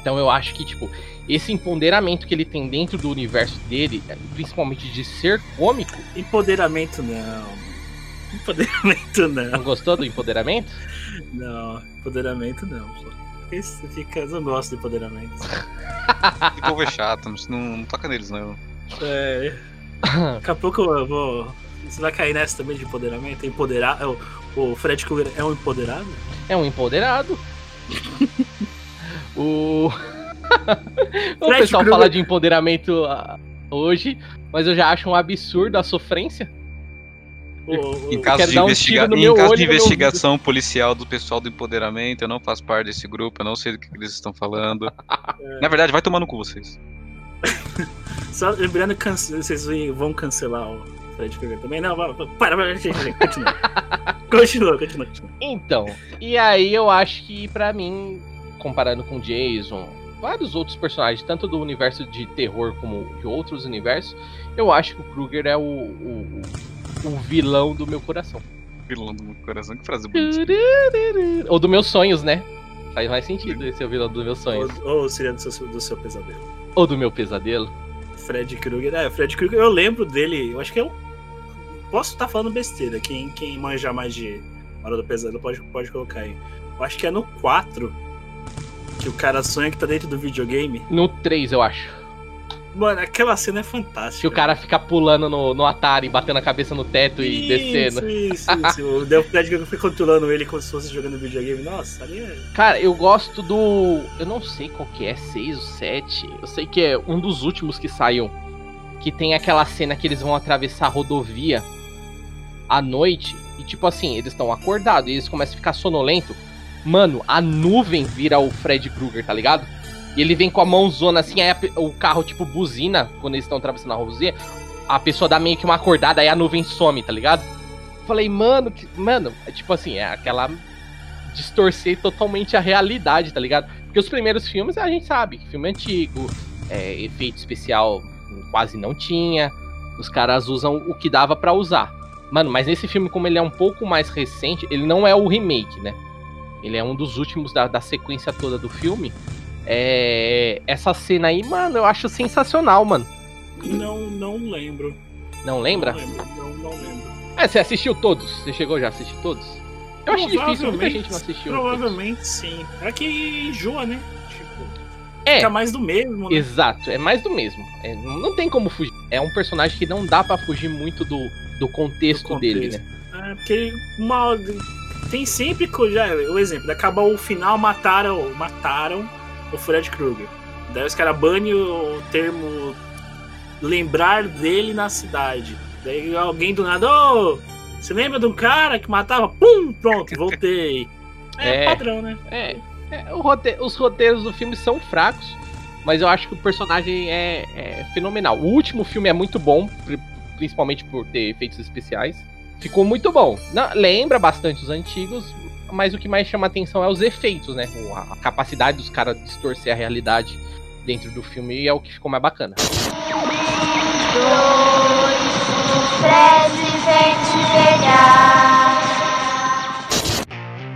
Então eu acho que, tipo, esse empoderamento que ele tem dentro do universo dele, principalmente de ser cômico. Empoderamento não. Empoderamento não. Não gostou do empoderamento? Não, empoderamento não. pô. Fica, eu não gosto de empoderamento. O povo é chato, não, não, toca neles, não. É. Daqui a pouco eu vou. Você vai cair nessa também de empoderamento? Empoderar. é O, o Fred Krueger é um empoderado? É um empoderado. o. o Fred pessoal Krueger- fala de empoderamento ah, hoje, mas eu já acho um absurdo a sofrência. Em caso de, um investiga... no em caso de investigação policial do pessoal do empoderamento, eu não faço parte desse grupo, eu não sei do que eles estão falando. Na verdade, vai tomar no cu vocês. Só lembrando que vocês vão cancelar o Fred Krueger também? Não, para, para, gente, gente, continua. continua, continua, continua. Então, e aí eu acho que pra mim, comparando com Jason, vários outros personagens, tanto do universo de terror como de outros universos, eu acho que o Krueger é o, o, o vilão do meu coração. Vilão do meu coração, que frase bonita. Ou dos meus sonhos, né? Faz mais sentido esse é o vilão dos meus sonhos. Ou, ou seria do seu, do seu pesadelo? Ou do meu pesadelo. Fred Krueger. É, Fred Krueger, eu lembro dele. Eu acho que eu. Posso estar falando besteira. Quem, quem manja mais de Hora do Pesadelo pode, pode colocar aí. Eu acho que é no 4 que o cara sonha que tá dentro do videogame. No 3, eu acho. Mano, aquela cena é fantástica. Que o cara fica pulando no, no Atari, batendo a cabeça no teto e descendo. Isso, isso, isso. O Del Fred Krueger fica controlando ele como se fosse jogando videogame. Nossa, ali é. Cara, eu gosto do. Eu não sei qual que é, 6 ou 7. Eu sei que é um dos últimos que saiu. Que tem aquela cena que eles vão atravessar a rodovia à noite. E tipo assim, eles estão acordados e eles começam a ficar sonolento. Mano, a nuvem vira o Fred Krueger, tá ligado? E ele vem com a mãozona assim, aí a o carro tipo buzina quando eles estão atravessando a rodovia. A pessoa dá meio que uma acordada, aí a nuvem some, tá ligado? Falei, mano, que, mano, é tipo assim, é aquela distorcer totalmente a realidade, tá ligado? Porque os primeiros filmes a gente sabe, filme antigo, é, efeito especial quase não tinha, os caras usam o que dava pra usar. Mano, mas nesse filme, como ele é um pouco mais recente, ele não é o remake, né? Ele é um dos últimos da, da sequência toda do filme. É, essa cena aí, mano, eu acho sensacional, mano. Não, não lembro. Não lembra? Não lembro, não, não lembro. É, você assistiu todos? Você chegou já a assistir todos? Eu acho difícil, muita gente não assistiu. Provavelmente sim. É que enjoa, né? Tipo, É. fica mais do mesmo, né? Exato, é mais do mesmo. É, não tem como fugir. É um personagem que não dá pra fugir muito do, do contexto, Do dele, contexto. né? É, porque uma, tem sempre coisa. O exemplo, acabar o final, mataram, mataram o Fred Krueger. Daí os caras banem o termo lembrar dele na cidade. Daí alguém do nada, ô, você lembra de um cara que matava? Pum, pronto, voltei. É, É. padrão, né? É, é, rote- os roteiros do filme são fracos, mas eu acho que o personagem é, é fenomenal. O último filme é muito bom, pri- principalmente por ter efeitos especiais. Ficou muito bom. Não, lembra bastante os antigos, mas o que mais chama atenção é os efeitos, né? A capacidade dos caras distorcer a realidade dentro do filme e é o que ficou mais bacana.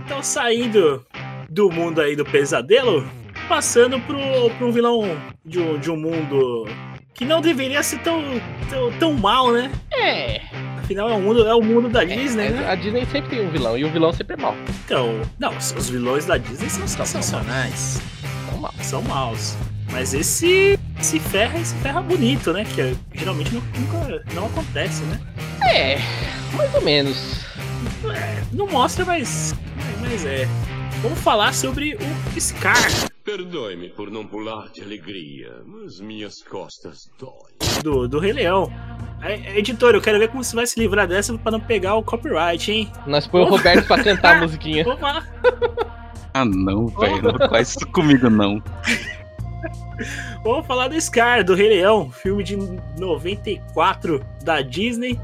Então, saindo do mundo aí do pesadelo, passando pro, pro vilão de de um mundo que não deveria ser tão, tão, tão mal, né? É. Afinal, é o mundo, é o mundo da Disney, É, né? A Disney sempre tem um vilão e o vilão sempre é mau. Então, não, os vilões da Disney são sensacionais. São maus. São maus. Mas esse se ferra e se ferra bonito, né? Que é- geralmente nu- nunca não acontece, né? É, mais ou menos. É, não mostra, mas, mas é. Vamos falar sobre o Scar Perdoe-me por não pular de alegria, mas minhas costas doem. do, do Rei Leão. É, editor, eu quero ver como você vai se livrar dessa pra não pegar o copyright, hein? Nós põe o Roberto pra cantar a musiquinha. Vamos lá. Ah, não, velho. Não faz isso comigo, não. Vamos falar do Scar, do Rei Leão, filme de 94 da Disney.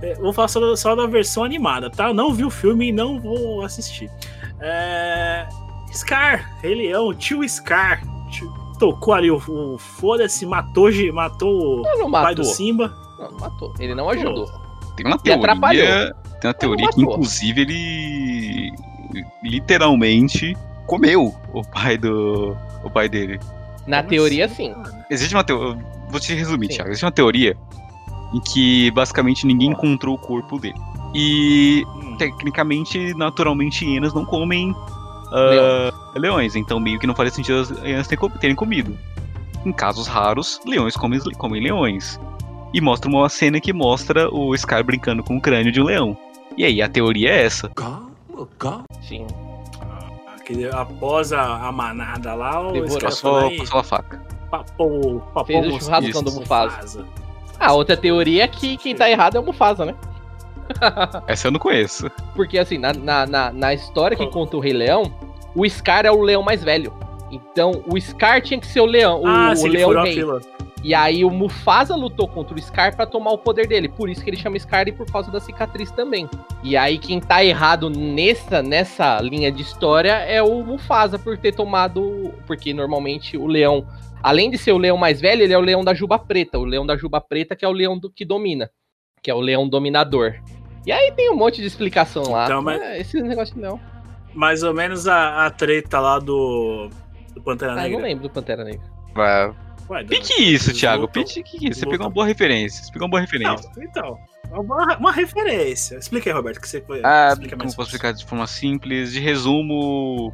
É, vou falar só da, só da versão animada, tá? Eu não vi o filme e não vou assistir. É, Scar, Rei Leão, tio Scar. Tio- tocou ali o, o foda-se, matou, matou não o pai do. Simba. Não, não matou. Ele não ajudou. Tem uma teoria. atrapalhou. Tem uma teoria que, inclusive, ele literalmente comeu o pai do. o pai dele. Na Como teoria, assim, sim. Existe uma teoria. Vou te resumir, Sim. Thiago. Existe uma teoria em que basicamente ninguém encontrou o corpo dele. E tecnicamente, naturalmente, hienas não comem ah, leões. Então meio que não faria sentido as hienas terem co- terem comido. Em casos raros, leões comem, comem leões. E mostra uma cena que mostra o Scar brincando com o crânio de um leão. E aí, a teoria é essa. Calma, calma. Sim. aquele- após a, a manada lá, o Devorou. Scar Passou, passou a faca. papou, papou Fez o churrascão do Isso. Mufasa. A outra teoria é que quem tá errado é o Mufasa, né? Essa eu não conheço. Porque assim, na, na, na, na história que conta o Rei Leão, o Scar é o leão mais velho. Então, o Scar tinha que ser o leão, o, Ah, o se leão rei. fila. E aí o Mufasa lutou contra o Scar pra tomar o poder dele. Por isso que ele chama Scar e por causa da cicatriz também. E aí quem tá errado nessa, nessa linha de história é o Mufasa por ter tomado. Porque normalmente o leão, além de ser o leão mais velho, ele é o leão da juba preta. O leão da juba preta que é o leão do que domina. Que é o leão dominador. E aí tem um monte de explicação lá. Então, mas- É, esse negócio leão. Mais ou menos a, a treta lá do, do Pantera Ah, eu não Negra. lembro do Pantera Negra. Vai. Ué, do- Pique isso, Thiago. lutam- Pique que isso. Você pegou uma boa referência. Você pegou uma boa Não, referência. então, uma, uma referência. Explica aí, Roberto, que você foi. Ah, explica como posso explicar de forma simples? De resumo.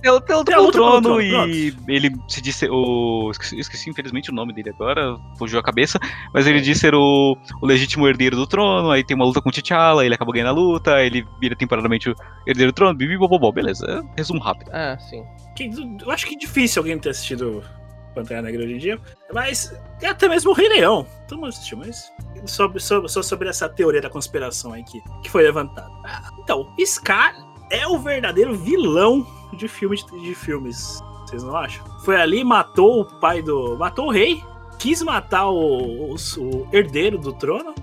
Pelo, pelo, Tem a pelo luta pelo trono trono, e ele se disse. O, esqueci, esqueci, infelizmente o nome dele agora, fugiu a cabeça. Mas ele diz ser o, o legítimo herdeiro do trono. Aí tem uma luta com o T'Challa, ele acaba ganhando a luta. Ele vira temporariamente o herdeiro do trono. Bibi, bobobó, beleza. Resumo rápido. Ah, sim. Que- eu acho que é difícil alguém ter assistido Pantera Negra hoje em dia. Mas é até mesmo o Rei Leão. Todo mundo assistiu, mas. Sobre, sobre, só sobre essa teoria da conspiração aí que, que foi levantada. Ah, Então, Scar é o verdadeiro vilão de, filme, de filmes. Vocês não acham? Foi ali, matou o pai do. Matou o rei, quis matar o, o, o herdeiro do trono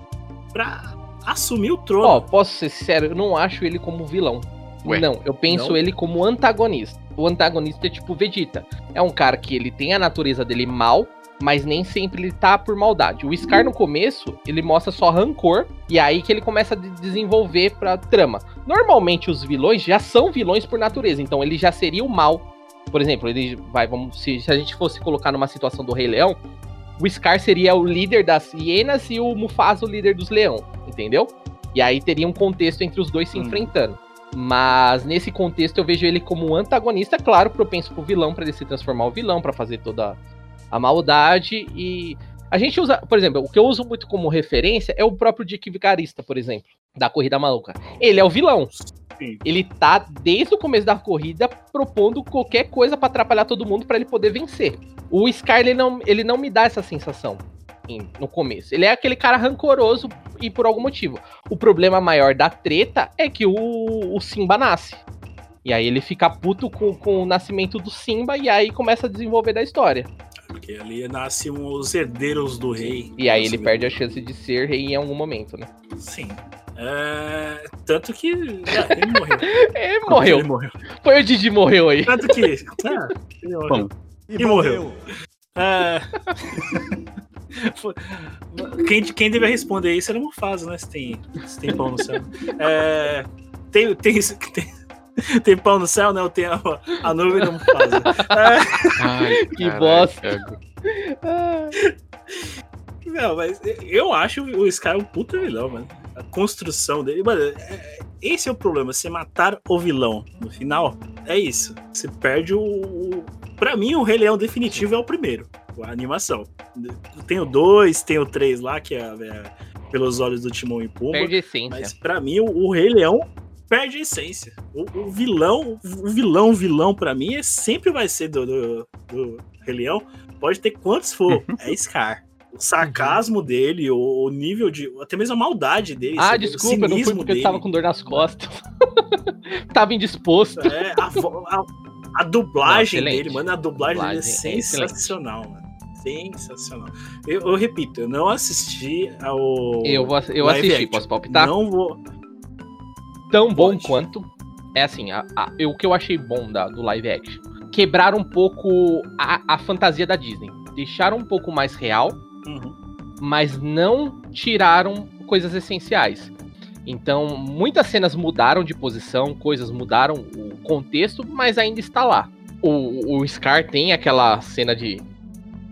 pra assumir o trono. Ó, posso ser sincero, eu não acho ele como vilão. Ué, não, eu penso não? ele como antagonista. O antagonista é tipo Vegeta. É um cara que ele tem a natureza dele mal, mas nem sempre ele tá por maldade. O Scar no começo, ele mostra só rancor, e é aí que ele começa a de- desenvolver pra trama. Normalmente os vilões já são vilões por natureza, então ele já seria o mal. Por exemplo, ele vai, vamos, se, se a gente fosse colocar numa situação do Rei Leão, o Scar seria o líder das hienas e o Mufasa o líder dos leão, entendeu? E aí teria um contexto entre os dois se Hum. enfrentando. Mas nesse contexto eu vejo ele como um antagonista, claro, propenso pro vilão pra ele se transformar o vilão, pra fazer toda a maldade e a gente usa, por exemplo, o que eu uso muito como referência é o próprio Dick Vigarista, por exemplo, da Corrida Maluca. Ele é o vilão. Sim. Ele tá desde o começo da corrida propondo qualquer coisa pra atrapalhar todo mundo pra ele poder vencer. O Scar ele não, ele não me dá essa sensação em- no começo. Ele é aquele cara rancoroso e por algum motivo. O problema maior da treta é que o, o Simba nasce. E aí ele fica puto com, com o nascimento do Simba e aí começa a desenvolver da história. Porque ali nascem os herdeiros do rei. E aí ele perde a chance de ser rei em algum momento, né? Sim. É, Tanto que. já- ele morreu. É, morreu. Ele morreu. Foi o Didi morreu aí. Tanto que. Ah, ele morreu. Bom. E morreu. É... quem, quem deve responder isso era o Mufasa, né? Se tem, se tem pão no céu. É... Tem, tem, tem, tem pão no céu, né? Eu tenho a, a nuvem do Mufasa. É... Ai, que bosta. Não, mas eu acho o Sky um puta vilão, mano. A construção dele. Mano, é, esse é o problema. Você matar o vilão no final, é isso. Você perde o. Pra mim, o Rei Leão definitivo é o primeiro. A animação. Tem o dois, tem o três lá, que é, é pelos olhos do Timão e Pumba. Perde essência. Mas pra mim, o, o Rei Leão perde a essência. O, o vilão, o vilão, vilão, pra mim, é, sempre vai ser do, do, do Rei Leão. Pode ter quantos for. é Scar sarcasmo dele, o, o, nível de. até mesmo a maldade dele. Ah, desculpa, não foi porque dele. eu tava com dor nas costas. tava indisposto. É, a, a, a dublagem não, dele, mano, a dublagem, dublagem dele é sensacional, é mano. Sensacional. Eu, eu, repito, eu não assisti ao. Eu, vou, eu assisti, action. posso palpitar? Não vou. Tão bom Pode. quanto. É assim, a, a, eu, o que eu achei bom da, do live action. Quebrar um pouco a, a fantasia da Disney. Deixar um pouco mais real Uhum. Mas não tiraram coisas essenciais. Então, muitas cenas mudaram de posição, coisas mudaram o contexto, mas ainda está lá. O, o Scar tem aquela cena de,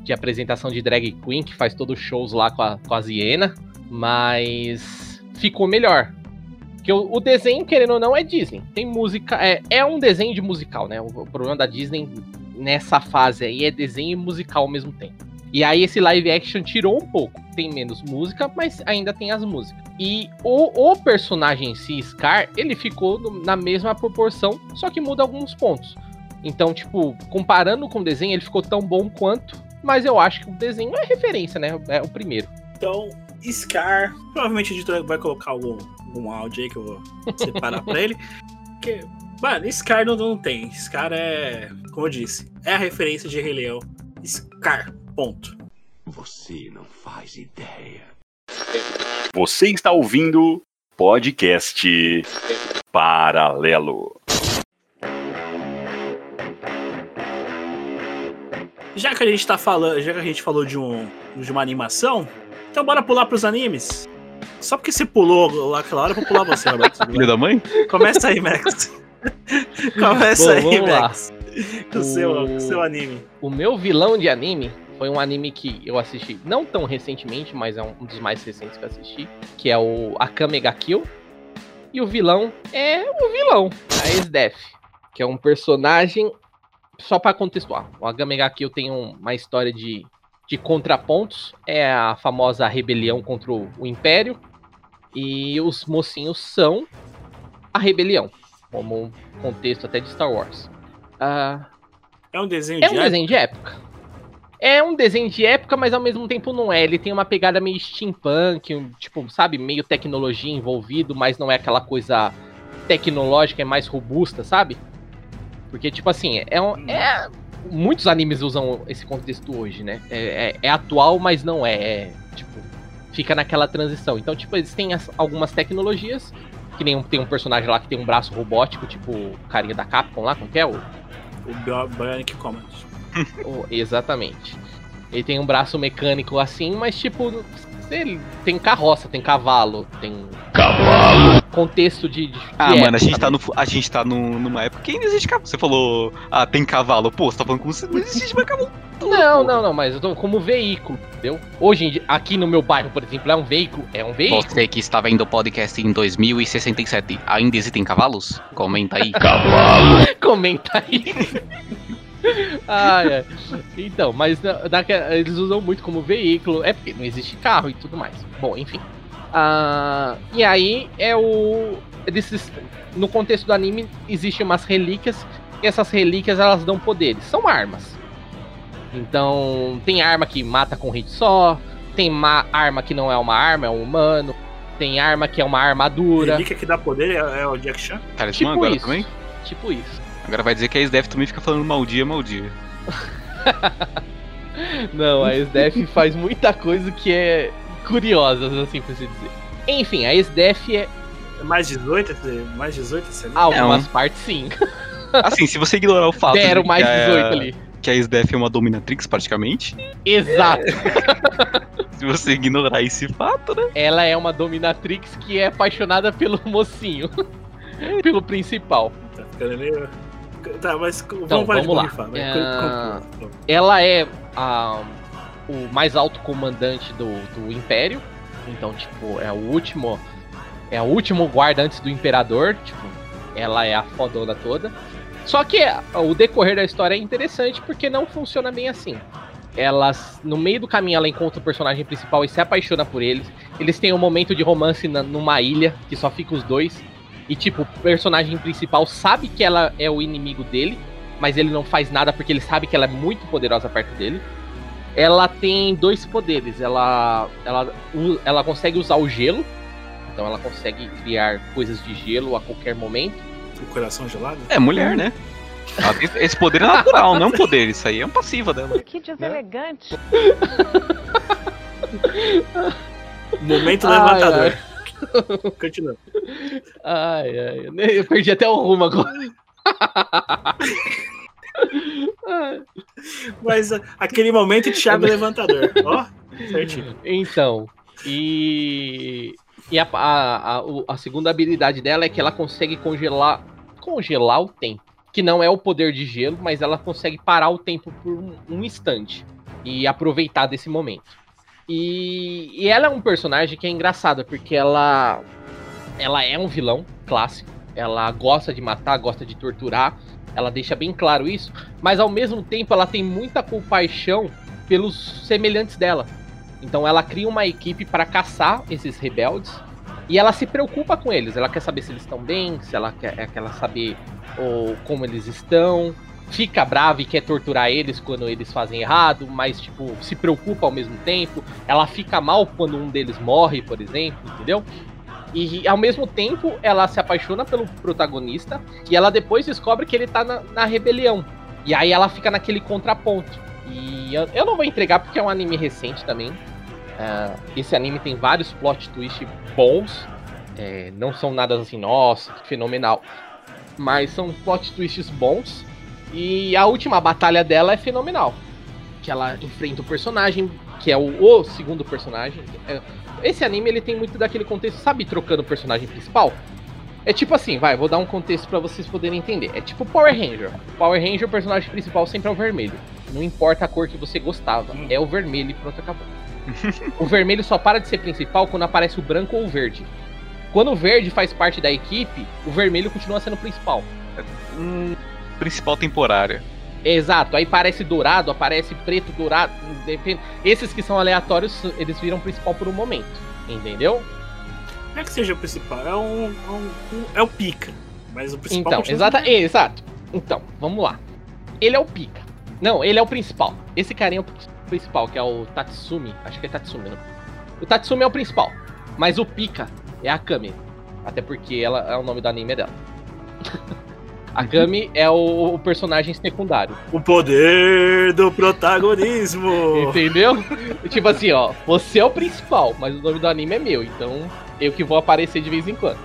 de apresentação de drag queen que faz todos os shows lá com a, com a Ziena, mas ficou melhor. Porque o, o, desenho, querendo ou não, é Disney. Tem música. É, é um desenho de musical, né? O, o problema da Disney nessa fase aí é desenho e musical ao mesmo tempo. E aí esse live action tirou um pouco. Tem menos música, mas ainda tem as músicas. E o, o personagem em si, Scar, ele ficou no, na mesma proporção, só que muda alguns pontos. Então, tipo, comparando com o desenho, ele ficou tão bom quanto. Mas eu acho que o desenho é referência, né? É o primeiro. Então, Scar, provavelmente a editora vai colocar algum, algum áudio aí que eu vou separar pra ele. Porque, mano, Scar não, não tem. Scar é, como eu disse, é a referência de Rei Leão. Scar, Ponto. Você não faz ideia. Você está ouvindo podcast Paralelo. Já que a gente tá falando, já que a gente falou de um de uma animação, então bora pular pros animes. Só porque você pulou lá aquela hora, eu vou pular você, Roberto. Filho da mãe? Começa aí, Max. Começa Bom, aí, Max. Com o seu, seu anime. O meu vilão de anime foi um anime que eu assisti não tão recentemente, mas é um dos mais recentes que eu assisti, que é o Akame ga Kill. E o vilão é o vilão, a Esdef, que é um personagem só para contextuar. O Akame ga Kill tem uma história de, de contrapontos, é a famosa rebelião contra o, o Império, e os mocinhos são a rebelião, como um contexto até de Star Wars. Uh, é um desenho é de um época? desenho de época. É um desenho de época, mas ao mesmo tempo não é. Ele tem uma pegada meio steampunk, tipo, sabe, meio tecnologia envolvido, mas não é aquela coisa tecnológica, é mais robusta, sabe? Porque, tipo assim, é, um, é muitos animes usam esse contexto hoje, né? É, é, é atual, mas não é, é, Tipo, fica naquela transição. Então, tipo, eles têm as, algumas tecnologias, que nem um, tem um personagem lá que tem um braço robótico, tipo o carinha da Capcom lá, como que é? O, o Bionic Command oh, exatamente. Ele tem um braço mecânico assim, mas tipo, ele tem carroça, tem cavalo, tem. Cavalo! Contexto de. de ah, mano, época, a gente tá, no, a gente tá no, numa época que ainda existe cavalo. Você falou, ah, tem cavalo. Pô, você tá falando como se não existe mais cavalo. Não, não, não, mas eu tô como veículo, entendeu? Hoje, aqui no meu bairro, por exemplo, é um veículo. É um veículo. Você que está vendo o podcast em 2067, ainda existem cavalos? Comenta aí. Cavalo! Comenta aí. ah, é. Então, mas na, eles usam muito como veículo. É porque não existe carro e tudo mais. Bom, enfim. Ah, e aí é o. Desses, no contexto do anime, existem umas relíquias. E essas relíquias elas dão poderes. São armas. Então, tem arma que mata com hit só. Tem arma que não é uma arma, é um humano. Tem arma que é uma armadura. Relíquia que dá poder é, é o Jack Chan? Cara, tipo agora isso. também? Tipo isso. Agora vai dizer que a SDF também fica falando mal dia, mal dia. Não, a SDF faz muita coisa que é curiosa, assim por se dizer. Enfim, a SDF é. Mais 18? Mais 18 Algumas Não. partes sim. Assim, se você ignorar o fato. Deram mais 18 ali. que a Sdef é uma dominatrix praticamente. Exato. Se você ignorar esse fato, né? Ela é uma dominatrix que é apaixonada pelo mocinho. pelo principal. Tá ficando meio. Tá, mas vamos, Então, vamos lá. Conclua. Ela é a- o mais alto comandante do, do Império. Então, tipo, é o último. É o último guarda antes do Imperador. Tipo, ela é a fodona toda. Só que o decorrer da história é interessante porque não funciona bem assim. Elas, no meio do caminho, ela encontra o personagem principal e se apaixona por eles. Eles têm um momento de romance na- numa ilha que só fica os dois. E, tipo, o personagem principal sabe que ela é o inimigo dele, mas ele não faz nada porque ele sabe que ela é muito poderosa perto dele. Ela tem dois poderes. Ela, ela, ela consegue usar o gelo, então ela consegue criar coisas de gelo a qualquer momento. O coração gelado? É mulher, né? Esse poder é natural, não é um poder. Isso aí é um passiva dela. Que deselegante. Momento Ai, levantador. Continua. Ai, ai, eu perdi até o rumo agora. Mas a- aquele momento de chave levantador. Ó, certinho. Então, e. E a, a, a, a segunda habilidade dela é que ela consegue congelar. Congelar o tempo. Que não é o poder de gelo, mas ela consegue parar o tempo por um, um instante. E aproveitar desse momento. E, e ela é um personagem que é engraçada, porque ela. Ela é um vilão clássico. Ela gosta de matar, gosta de torturar. Ela deixa bem claro isso. Mas ao mesmo tempo ela tem muita compaixão pelos semelhantes dela. Então ela cria uma equipe para caçar esses rebeldes e ela se preocupa com eles. Ela quer saber se eles estão bem, se ela quer, é, ela saber ou, como eles estão. Fica brava e quer torturar eles quando eles fazem errado, mas tipo se preocupa ao mesmo tempo. Ela fica mal quando um deles morre, por exemplo, entendeu? E ao mesmo tempo ela se apaixona pelo protagonista e ela depois descobre que ele tá na, na rebelião. E aí ela fica naquele contraponto. E eu, eu não vou entregar porque é um anime recente também. Ah, esse anime tem vários plot twists bons. É, não são nada assim, nossa, que fenomenal. Mas são plot twists bons. E a última batalha dela é fenomenal. Que ela enfrenta o personagem, que é o, o segundo personagem. É, esse anime ele tem muito daquele contexto, sabe, trocando o personagem principal? É tipo assim, vai, vou dar um contexto pra vocês poderem entender. É tipo Power Ranger. Power Ranger, o personagem principal sempre é o vermelho. Não importa a cor que você gostava, é o vermelho e pronto, acabou. o vermelho só para de ser principal quando aparece o branco ou o verde. Quando o verde faz parte da equipe, o vermelho continua sendo o principal. Hum, principal temporária. Exato, aí parece dourado, aparece preto, dourado. depende- Esses que são aleatórios, eles viram principal por um momento. Entendeu? Não é que seja o principal, é um. é um- um- é o pica. Mas o principal. Então, exata, sendo- exato. Então, vamos lá. Ele é o pica. Não, ele é o principal. Esse carinha é o principal, que é o Tatsumi. Acho que é Tatsumi, não? O Tatsumi é o principal. Mas o pica é a Kami. Até porque ela é o nome do anime dela. a Kami é o, o personagem secundário. O poder do protagonismo! Entendeu? tipo assim, ó, você é o principal, mas o nome do anime é meu, então eu que vou aparecer de vez em quando.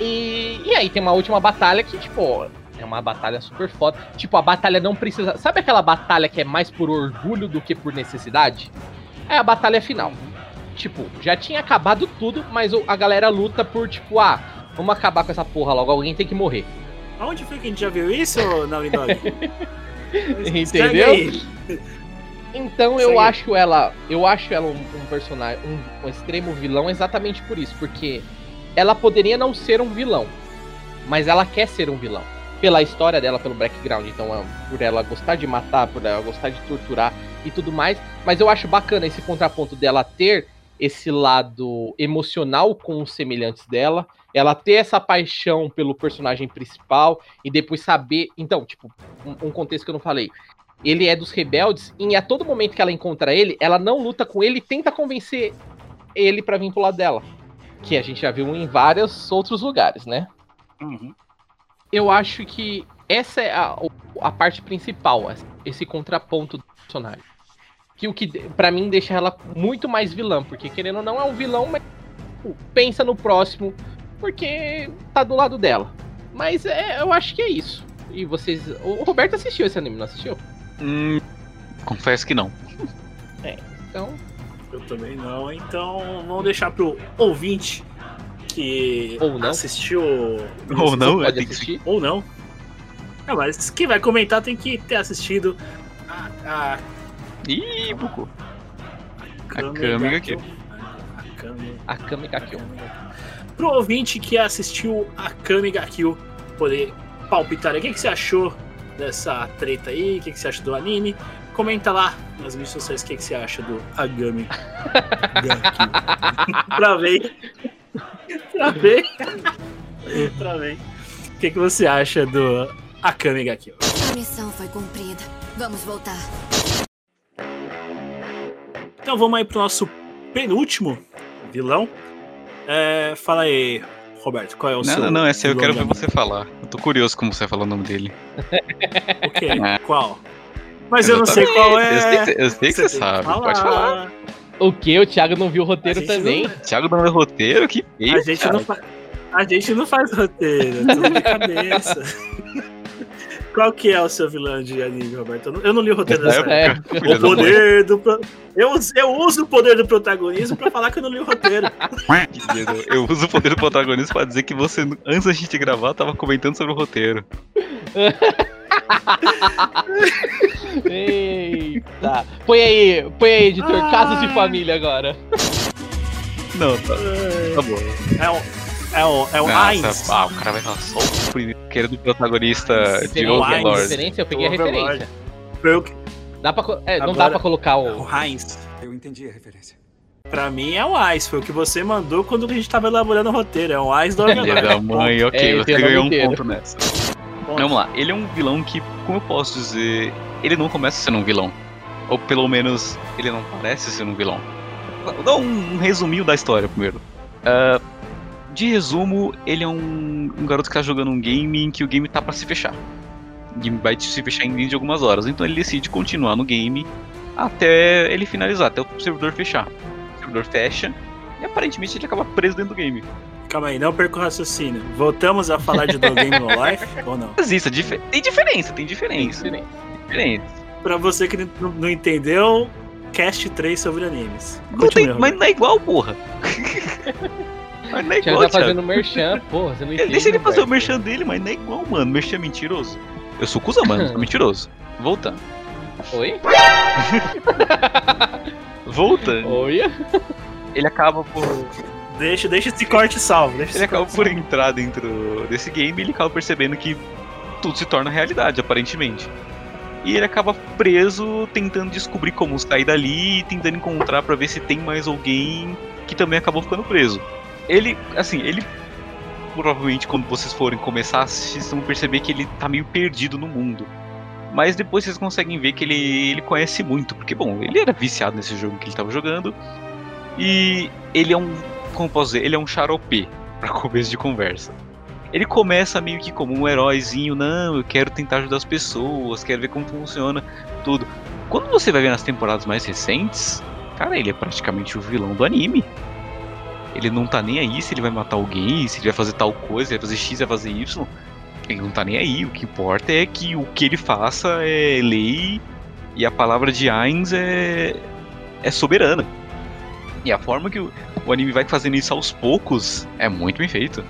E, e aí tem uma última batalha que, tipo, é uma batalha super foda. Tipo, a batalha não precisa. Sabe aquela batalha que é mais por orgulho do que por necessidade? É a batalha final. Tipo, já tinha acabado tudo, mas a galera luta por, tipo, ah, vamos acabar com essa porra logo, alguém tem que morrer. Aonde foi que a gente já viu isso, Naughty Dog? Segue Entendeu? Então eu acho ela, eu acho ela um, um personagem, um, um extremo vilão exatamente por isso, porque ela poderia não ser um vilão, mas ela quer ser um vilão pela história dela, pelo background, então é, por ela gostar de matar, por ela gostar de torturar e tudo mais. Mas eu acho bacana esse contraponto dela ter esse lado emocional com os semelhantes dela, ela ter essa paixão pelo personagem principal e depois saber, então, tipo, um, um contexto que eu não falei ele é dos rebeldes e a todo momento que ela encontra ele, ela não luta com ele e tenta convencer ele pra vir pro lado dela. Que a gente já viu em vários outros lugares, né? Uhum. Eu acho que essa é a, a parte principal, esse contraponto do personagem. Que o que para mim deixa ela muito mais vilã, porque querendo ou não é um vilão, mas pô, pensa no próximo, porque tá do lado dela. Mas é, eu acho que é isso. E vocês. O Roberto assistiu esse anime, não assistiu? Hum, confesso que não. Então, Eu também não. Então vamos deixar pro ouvinte que Ou não. assistiu. Ou não, pode assistir. Ou não. É, mas quem vai comentar tem que ter assistido a, a Ih, bucou. Kami Kami Kill. A Kami A Kami ga Kill. Pro ouvinte que assistiu a Kami ga Kill poder palpitar aí, o que, que você achou dessa treta aí? O que, que você acha do anime? Comenta lá nas mídias sociais o que, que você acha do Agami ga pra ver. pra ver. O que, que você acha do Akame ga Kill? A missão foi cumprida. Vamos voltar. Então vamos aí pro nosso penúltimo vilão. É, fala aí, Roberto, qual é o Não, seu. não, não, essa aí eu quero ver você falar. Eu tô curioso como você vai falar o nome dele. O quê? É. Qual? Mas eu não sei qual é. Eu sei que, você- eu sei que você, que sabe, pode falar. O que? O Thiago não viu o roteiro também? Thiago dando meu roteiro, que feio. A gente, cara. não fa... a gente não faz roteiro, é tudo de cabeça. Qual que é o seu vilão de anime, Roberto? Eu não, eu não li o roteiro dessa É, É, O poder do. pro- Eu, eu uso o poder do protagonismo pra falar que eu não li o roteiro. Eu uso o poder do protagonista pra dizer que você, antes da gente gravar, tava comentando sobre o roteiro. Eita. Põe aí, põe aí, editor, Ah. casos de família agora. Não, tá, tá bom. É o. É o, é o Ainz. Nossa, ah, o cara vai falar só o primeiro do protagonista de Overlord. referência, eu peguei a referência. Foi o que- Dá pra, é, não Agora- dá pra colocar O o. Heinz. Eu entendi a referência. Pra mim é o Ainz. Foi o que você mandou quando a gente tava elaborando o roteiro. É o Ainz do Filha Overlord. da mãe, ok, É, você ganhou um ponto nessa. Vamos lá, ele é um vilão que, como eu posso dizer, ele não começa sendo um vilão. Ou pelo menos ele não parece ser um vilão. Vou dar um, um resuminho da história primeiro. Ah, de resumo, ele é um, um garoto que tá jogando um game em que o game tá pra se fechar. O game vai se fechar em de algumas horas. Então ele decide continuar no game até ele finalizar, até o servidor fechar. O servidor fecha e aparentemente ele acaba preso dentro do game. Calma aí, não perca o raciocínio. Voltamos a falar de No Game No Life ou não? Mas isso, dif- tem diferença, tem diferença. Diferente. Diferença. Pra você que não, entendeu, cast 3 sobre animes. Não tem, mas não é igual, porra. mas não é O igual, tá Thiago. fazendo merchan, porra, você não entende. Deixa ele fazer o Roberto. merchan dele, mas não é igual, mano. Merchan é mentiroso. Eu sou cuzão, mano, eu sou mentiroso. Voltando. Oi? Voltando. Oi? Ele acaba por. Deixa, deixa esse corte salvo. Deixa Ele acaba por salvo. entrar dentro desse game e ele acaba percebendo que tudo se torna realidade, aparentemente. E ele acaba preso, tentando descobrir como sair dali e tentando encontrar pra ver se tem mais alguém que também acabou ficando preso. Ele, assim, ele. Provavelmente, quando vocês forem começar vocês vão perceber que ele tá meio perdido no mundo. Mas depois vocês conseguem ver que ele, ele conhece muito, porque, bom, ele era viciado nesse jogo que ele tava jogando. E ele é um. Como posso dizer? Ele é um xaropê, pra começo de conversa. Ele começa meio que como um heróizinho, não, eu quero tentar ajudar as pessoas, quero ver como funciona tudo. Quando você vai ver nas temporadas mais recentes, cara, ele é praticamente o vilão do anime. Ele não tá nem aí se ele vai matar alguém, se ele vai fazer tal coisa, se ele vai fazer X, vai fazer Y. Ele não tá nem aí. O que importa é que o que ele faça é lei e a palavra de Ainz é, é soberana. E a forma que o, o anime vai fazendo isso aos poucos é muito bem feito.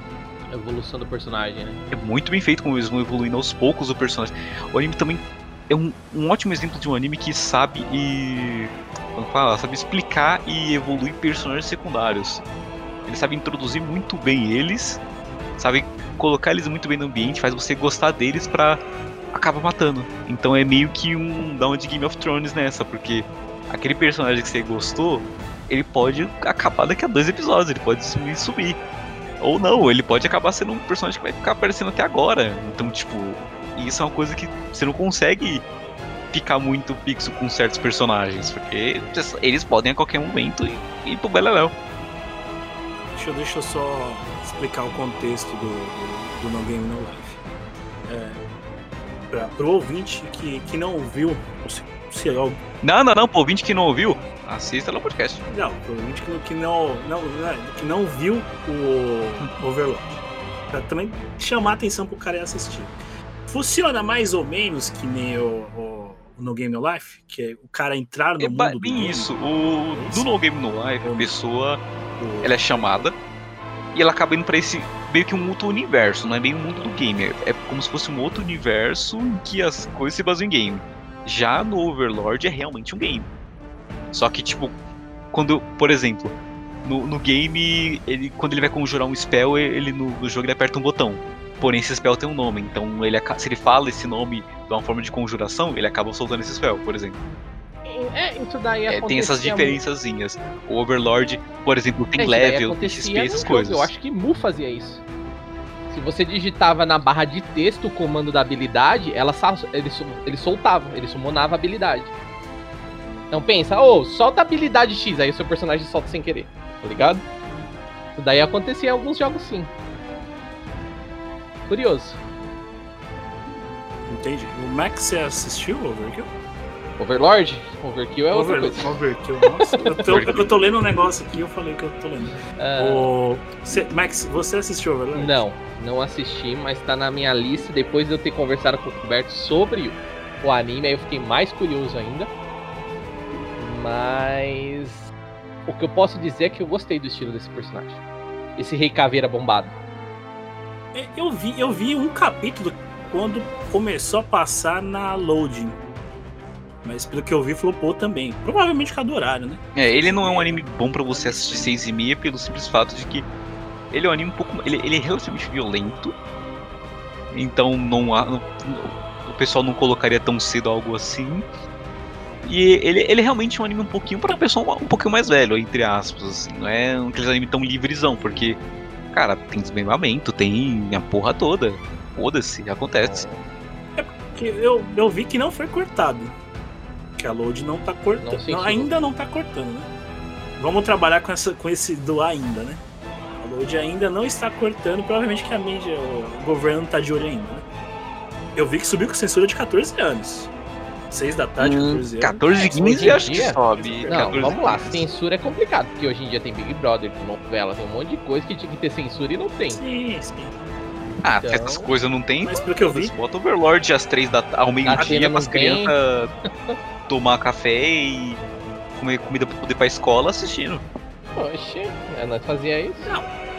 Evolução do personagem, né? É muito bem feito como eles vão evoluindo aos poucos o personagem. O anime também é um, um ótimo exemplo de um anime que sabe e. Como fala? Sabe explicar e evoluir personagens secundários. Ele sabe introduzir muito bem eles, sabe colocar eles muito bem no ambiente, faz você gostar deles pra acabar matando. Então é meio que um down de Game of Thrones nessa, porque aquele personagem que você gostou, ele pode acabar daqui a dois episódios, ele pode sumir subir. Ou não, ele pode acabar sendo um personagem que vai ficar aparecendo até agora. Então, tipo, isso é uma coisa que você não consegue ficar muito fixo com certos personagens, porque eles podem a qualquer momento ir, ir pro Beleléu. Deixa, eu- deixa eu só explicar o contexto do, do, do No Game No Life. É, pra, pro ouvinte que, que não ouviu, ou se, sei lá, Não, não, não, pô, ouvinte que não ouviu, assista no podcast. não, pro ouvinte que, não- que, não, não, né, que não viu o Overlord. Pra também chamar a atenção pro cara ir assistir. Funciona mais ou menos que nem o, o No Game No Life? Que é o cara entrar no É mundo do bem game? isso. O, É isso? no No Game No Life, a pessoa O- ela é chamada e ela acaba indo pra esse meio que um outro universo, não é bem o mundo do game, é, é como se fosse um outro universo em que as coisas se baseiam em game. Já no Overlord é realmente um game. Só que tipo, quando, por exemplo, no, no game, ele, quando ele vai conjurar um spell, ele no, no jogo ele aperta um botão. Porém, esse spell tem um nome, então ele, se ele fala esse nome de uma forma de conjuração, ele acaba soltando esse spell, por exemplo. É, isso daí É, tem essas diferençazinhas. O Overlord, por exemplo, tem É, level, acontecia XP, essas coisas. Eu acho que Mu fazia isso. Se você digitava na barra de texto o comando da habilidade, ela ele, ele soltava, ele summonava a habilidade. Então pensa, ô, solta a habilidade X, aí o seu personagem solta sem querer, tá ligado? Isso daí acontecia em alguns jogos sim. Curioso. Entendi. O Max, você assistiu o Overkill? Overlord? Overkill é outra Over- coisa. Overkill, nossa. Eu tô, eu tô lendo um negócio aqui, eu falei que eu tô lendo. Ah, O... Cê- Max, você assistiu Overlord? Não, não assisti, mas tá na minha lista. Depois de eu ter conversado com o Roberto sobre o anime, aí eu fiquei mais curioso ainda. Mas o que eu posso dizer é que eu gostei do estilo desse personagem. Esse Rei Caveira bombado. É, Eu vi, eu vi um capítulo quando começou a passar na loading. Mas pelo que eu vi, flopou também. Provavelmente do horário, né? É, ele não é um anime bom pra você assistir 6 e meia pelo simples fato de que ele é um anime um pouco. Ele, ele é relativamente violento. Então não há. não- o pessoal não colocaria tão cedo algo assim. E ele, ele é realmente um anime um pouquinho pra pessoa um pouquinho mais velho, entre aspas. Assim, não é um aquele anime tão livrezão, porque, cara, tem desmembramento, tem a porra toda. Foda-se, acontece. Que eu, eu vi que não foi cortado. Que a load não tá Não cortando. censurou. ainda não tá cortando, né? Vamos trabalhar com, essa, com esse do ainda, né? A load ainda não está cortando. Provavelmente que a mídia, o governo não tá de olho ainda, né? Eu vi que subiu com censura de 14 anos. 6 da tarde, Hum, 14 anos. 14 hoje 15 em acho que sobe. Não, 14, vamos lá. 15. Censura é complicado, porque hoje em dia tem Big Brother, tem novela, tem um monte de coisa que tinha que ter censura e não tem. Sim, sim. Ah, Então- essas coisas não tem. Mas pelo que eu vi, Bota Overlord às três da ao Atena meio-dia não pras tem. crianças tomar café e comer comida pra poder ir pra escola assistindo. Oxe, é, nós fazia isso.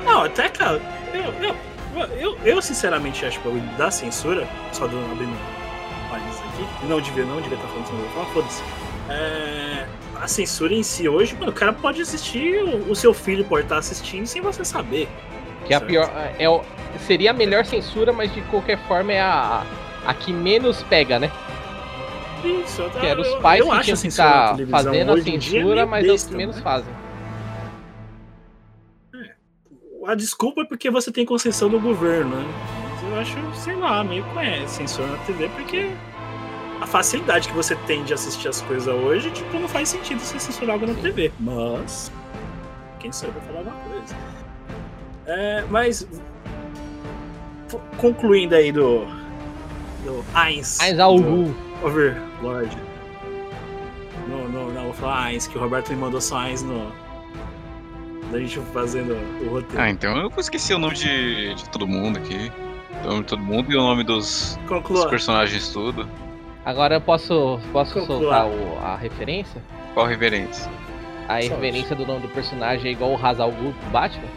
Não, até, cara, eu, eu, eu, eu sinceramente acho que o bagulho da censura, só do abrindo parênteses aqui, não devia, não devia estar falando isso, não vou falar, foda-se. É, a censura em si hoje, mano, o cara pode assistir, o, o seu filho pode estar assistindo sem você saber. Que é a pior. É, o- seria a melhor censura, mas de qualquer forma é a, a que menos pega, né? Isso, Que eram os eu- pais eu que acho tinham a que estar fazendo a dia censura, mas é os besta, que menos né? fazem. A desculpa é porque você tem concessão do governo, né? Mas eu acho, sei lá, meio conhece censura na TV, porque a facilidade que você tem de assistir as coisas hoje, tipo, não faz sentido você censurar algo na TV. Mas. Quem sabe vai falar alguma coisa. É, mas. Concluindo aí do. Do Ainz. Do algo. Overlord. Não, não, não, vou falar Ainz, que o Roberto me mandou só Ainz no. Da gente fazendo o roteiro. Ah, então eu esqueci o nome de, de todo mundo aqui. O nome de todo mundo e o nome dos, dos personagens tudo. Agora eu posso, posso Conclua. soltar o- a referência? Qual referência? A Solte. referência do nome do personagem é igual o Hazal Ghul do Batman?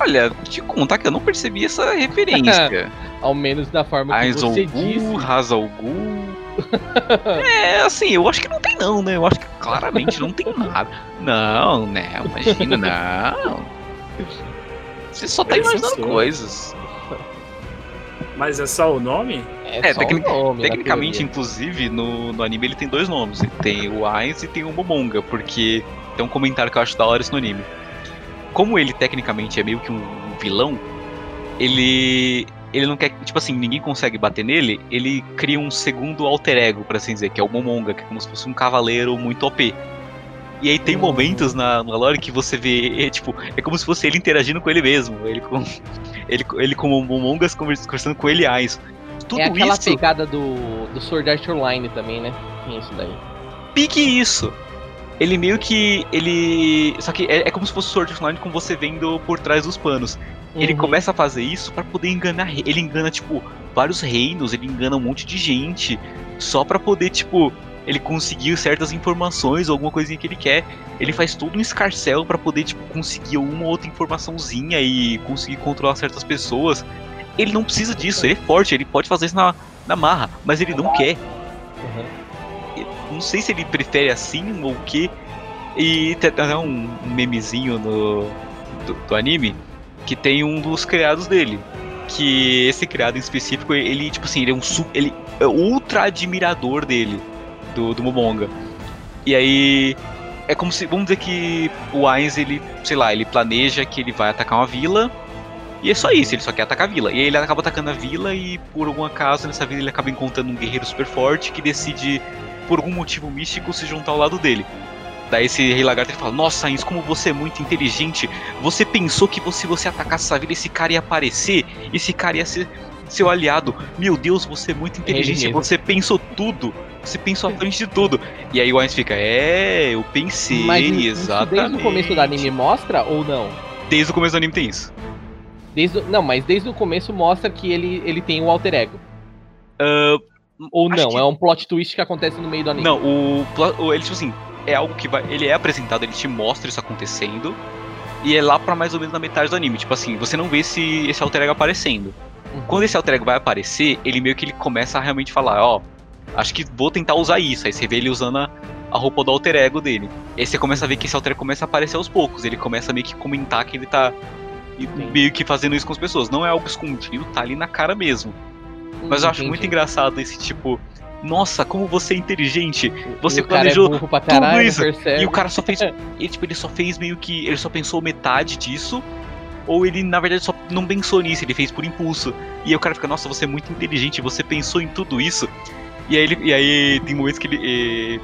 Olha, te contar que eu não percebi essa referência. Ao menos da forma que Aizol você disse. Gu, Hazal Gu. É, assim, eu acho que não tem não, né? Eu acho que claramente não tem nada. Não, né? Imagina, não. Você só tá É imaginando coisas. Mas é só o nome? É, só tecnic- o nome, Tecnicamente, inclusive, no, no anime ele tem dois nomes. Ele tem o Ainz e tem o Momonga, porque tem um comentário que eu acho da hora isso no anime. Como ele tecnicamente é meio que um vilão, ele. Ele não quer. Tipo assim, ninguém consegue bater nele, ele cria um segundo alter ego, por assim dizer, que é o Momonga, que é como se fosse um cavaleiro muito OP. E aí tem Uhum. momentos na, na lore que você vê, é, tipo, é como se fosse ele interagindo com ele mesmo. Ele com, ele, ele com o Momongas convers- conversando com ele Ainz. Tudo É aquela isso pegada do, do Sword Art Online também, né? Tem isso daí. pique isso. Ele meio que. Ele. Só que é, é como se fosse Sword Art Online com você vendo por trás dos panos. Ele Uhum. começa a fazer isso pra poder enganar. Ele engana, tipo, vários reinos, ele engana um monte de gente. Só pra poder, tipo, ele conseguir certas informações ou alguma coisinha que ele quer. Ele faz todo um escarcel para poder tipo conseguir uma outra informaçãozinha e conseguir controlar certas pessoas. Ele não precisa disso, ele é forte, ele pode fazer isso na, na marra, mas ele não quer. Eu Não sei se ele prefere assim ou o que. E tem até um memezinho no, do, do anime que tem um dos criados dele. Que esse criado em específico, ele, tipo assim, ele é um ele é ultra admirador dele, do, do Momonga. E aí. É como se. Vamos dizer que o Ainz, ele, sei lá, ele planeja que ele vai atacar uma vila. E é só isso, ele só quer atacar a vila. E aí ele acaba atacando a vila e por algum acaso nessa vila ele acaba encontrando um guerreiro super forte que decide, por algum motivo místico, se juntar ao lado dele. Daí esse rei lagarto ele fala, nossa Ainz, como você é muito inteligente. Você pensou que se você atacasse essa vila, esse cara ia aparecer? Esse cara ia ser seu aliado. Meu Deus, você é muito inteligente, mesmo. você pensou tudo. Você pensou à frente de tudo. E aí o Ainz fica, é, eu pensei, Mas exatamente. desde o começo do anime mostra ou não? Desde o começo do anime tem isso. Desde o- Não, mas desde o começo mostra que ele, ele tem um alter ego. Ah, Ou acho não, que- é um plot twist que acontece no meio do anime. Não, o, o- ele, tipo assim, é algo que vai. Ele é apresentado, ele te mostra isso acontecendo. E é lá pra mais ou menos na metade do anime. Tipo assim, você não vê esse, esse alter ego aparecendo. Uhum. Quando esse alter ego vai aparecer, ele meio que ele começa a realmente falar, ó, acho que vou tentar usar isso. Aí você vê ele usando a, a roupa do alter ego dele. Aí você começa a ver que esse alter ego começa a aparecer aos poucos. Ele começa a meio que comentar que ele tá e- meio que fazendo isso com as pessoas. Não é algo escondido, tá ali na cara mesmo. Mas eu acho Entendi. muito engraçado esse tipo. Nossa, como você é inteligente! Você E é planejou pra tudo caralho, isso. percebe. E o cara só fez. ele, tipo, ele só fez meio que. Ele só pensou metade disso. Ou ele, na verdade, só não pensou nisso, ele fez por impulso. E aí o cara fica, nossa, você é muito inteligente, você pensou em tudo isso. E aí, ele, e aí tem momentos que ele. eh,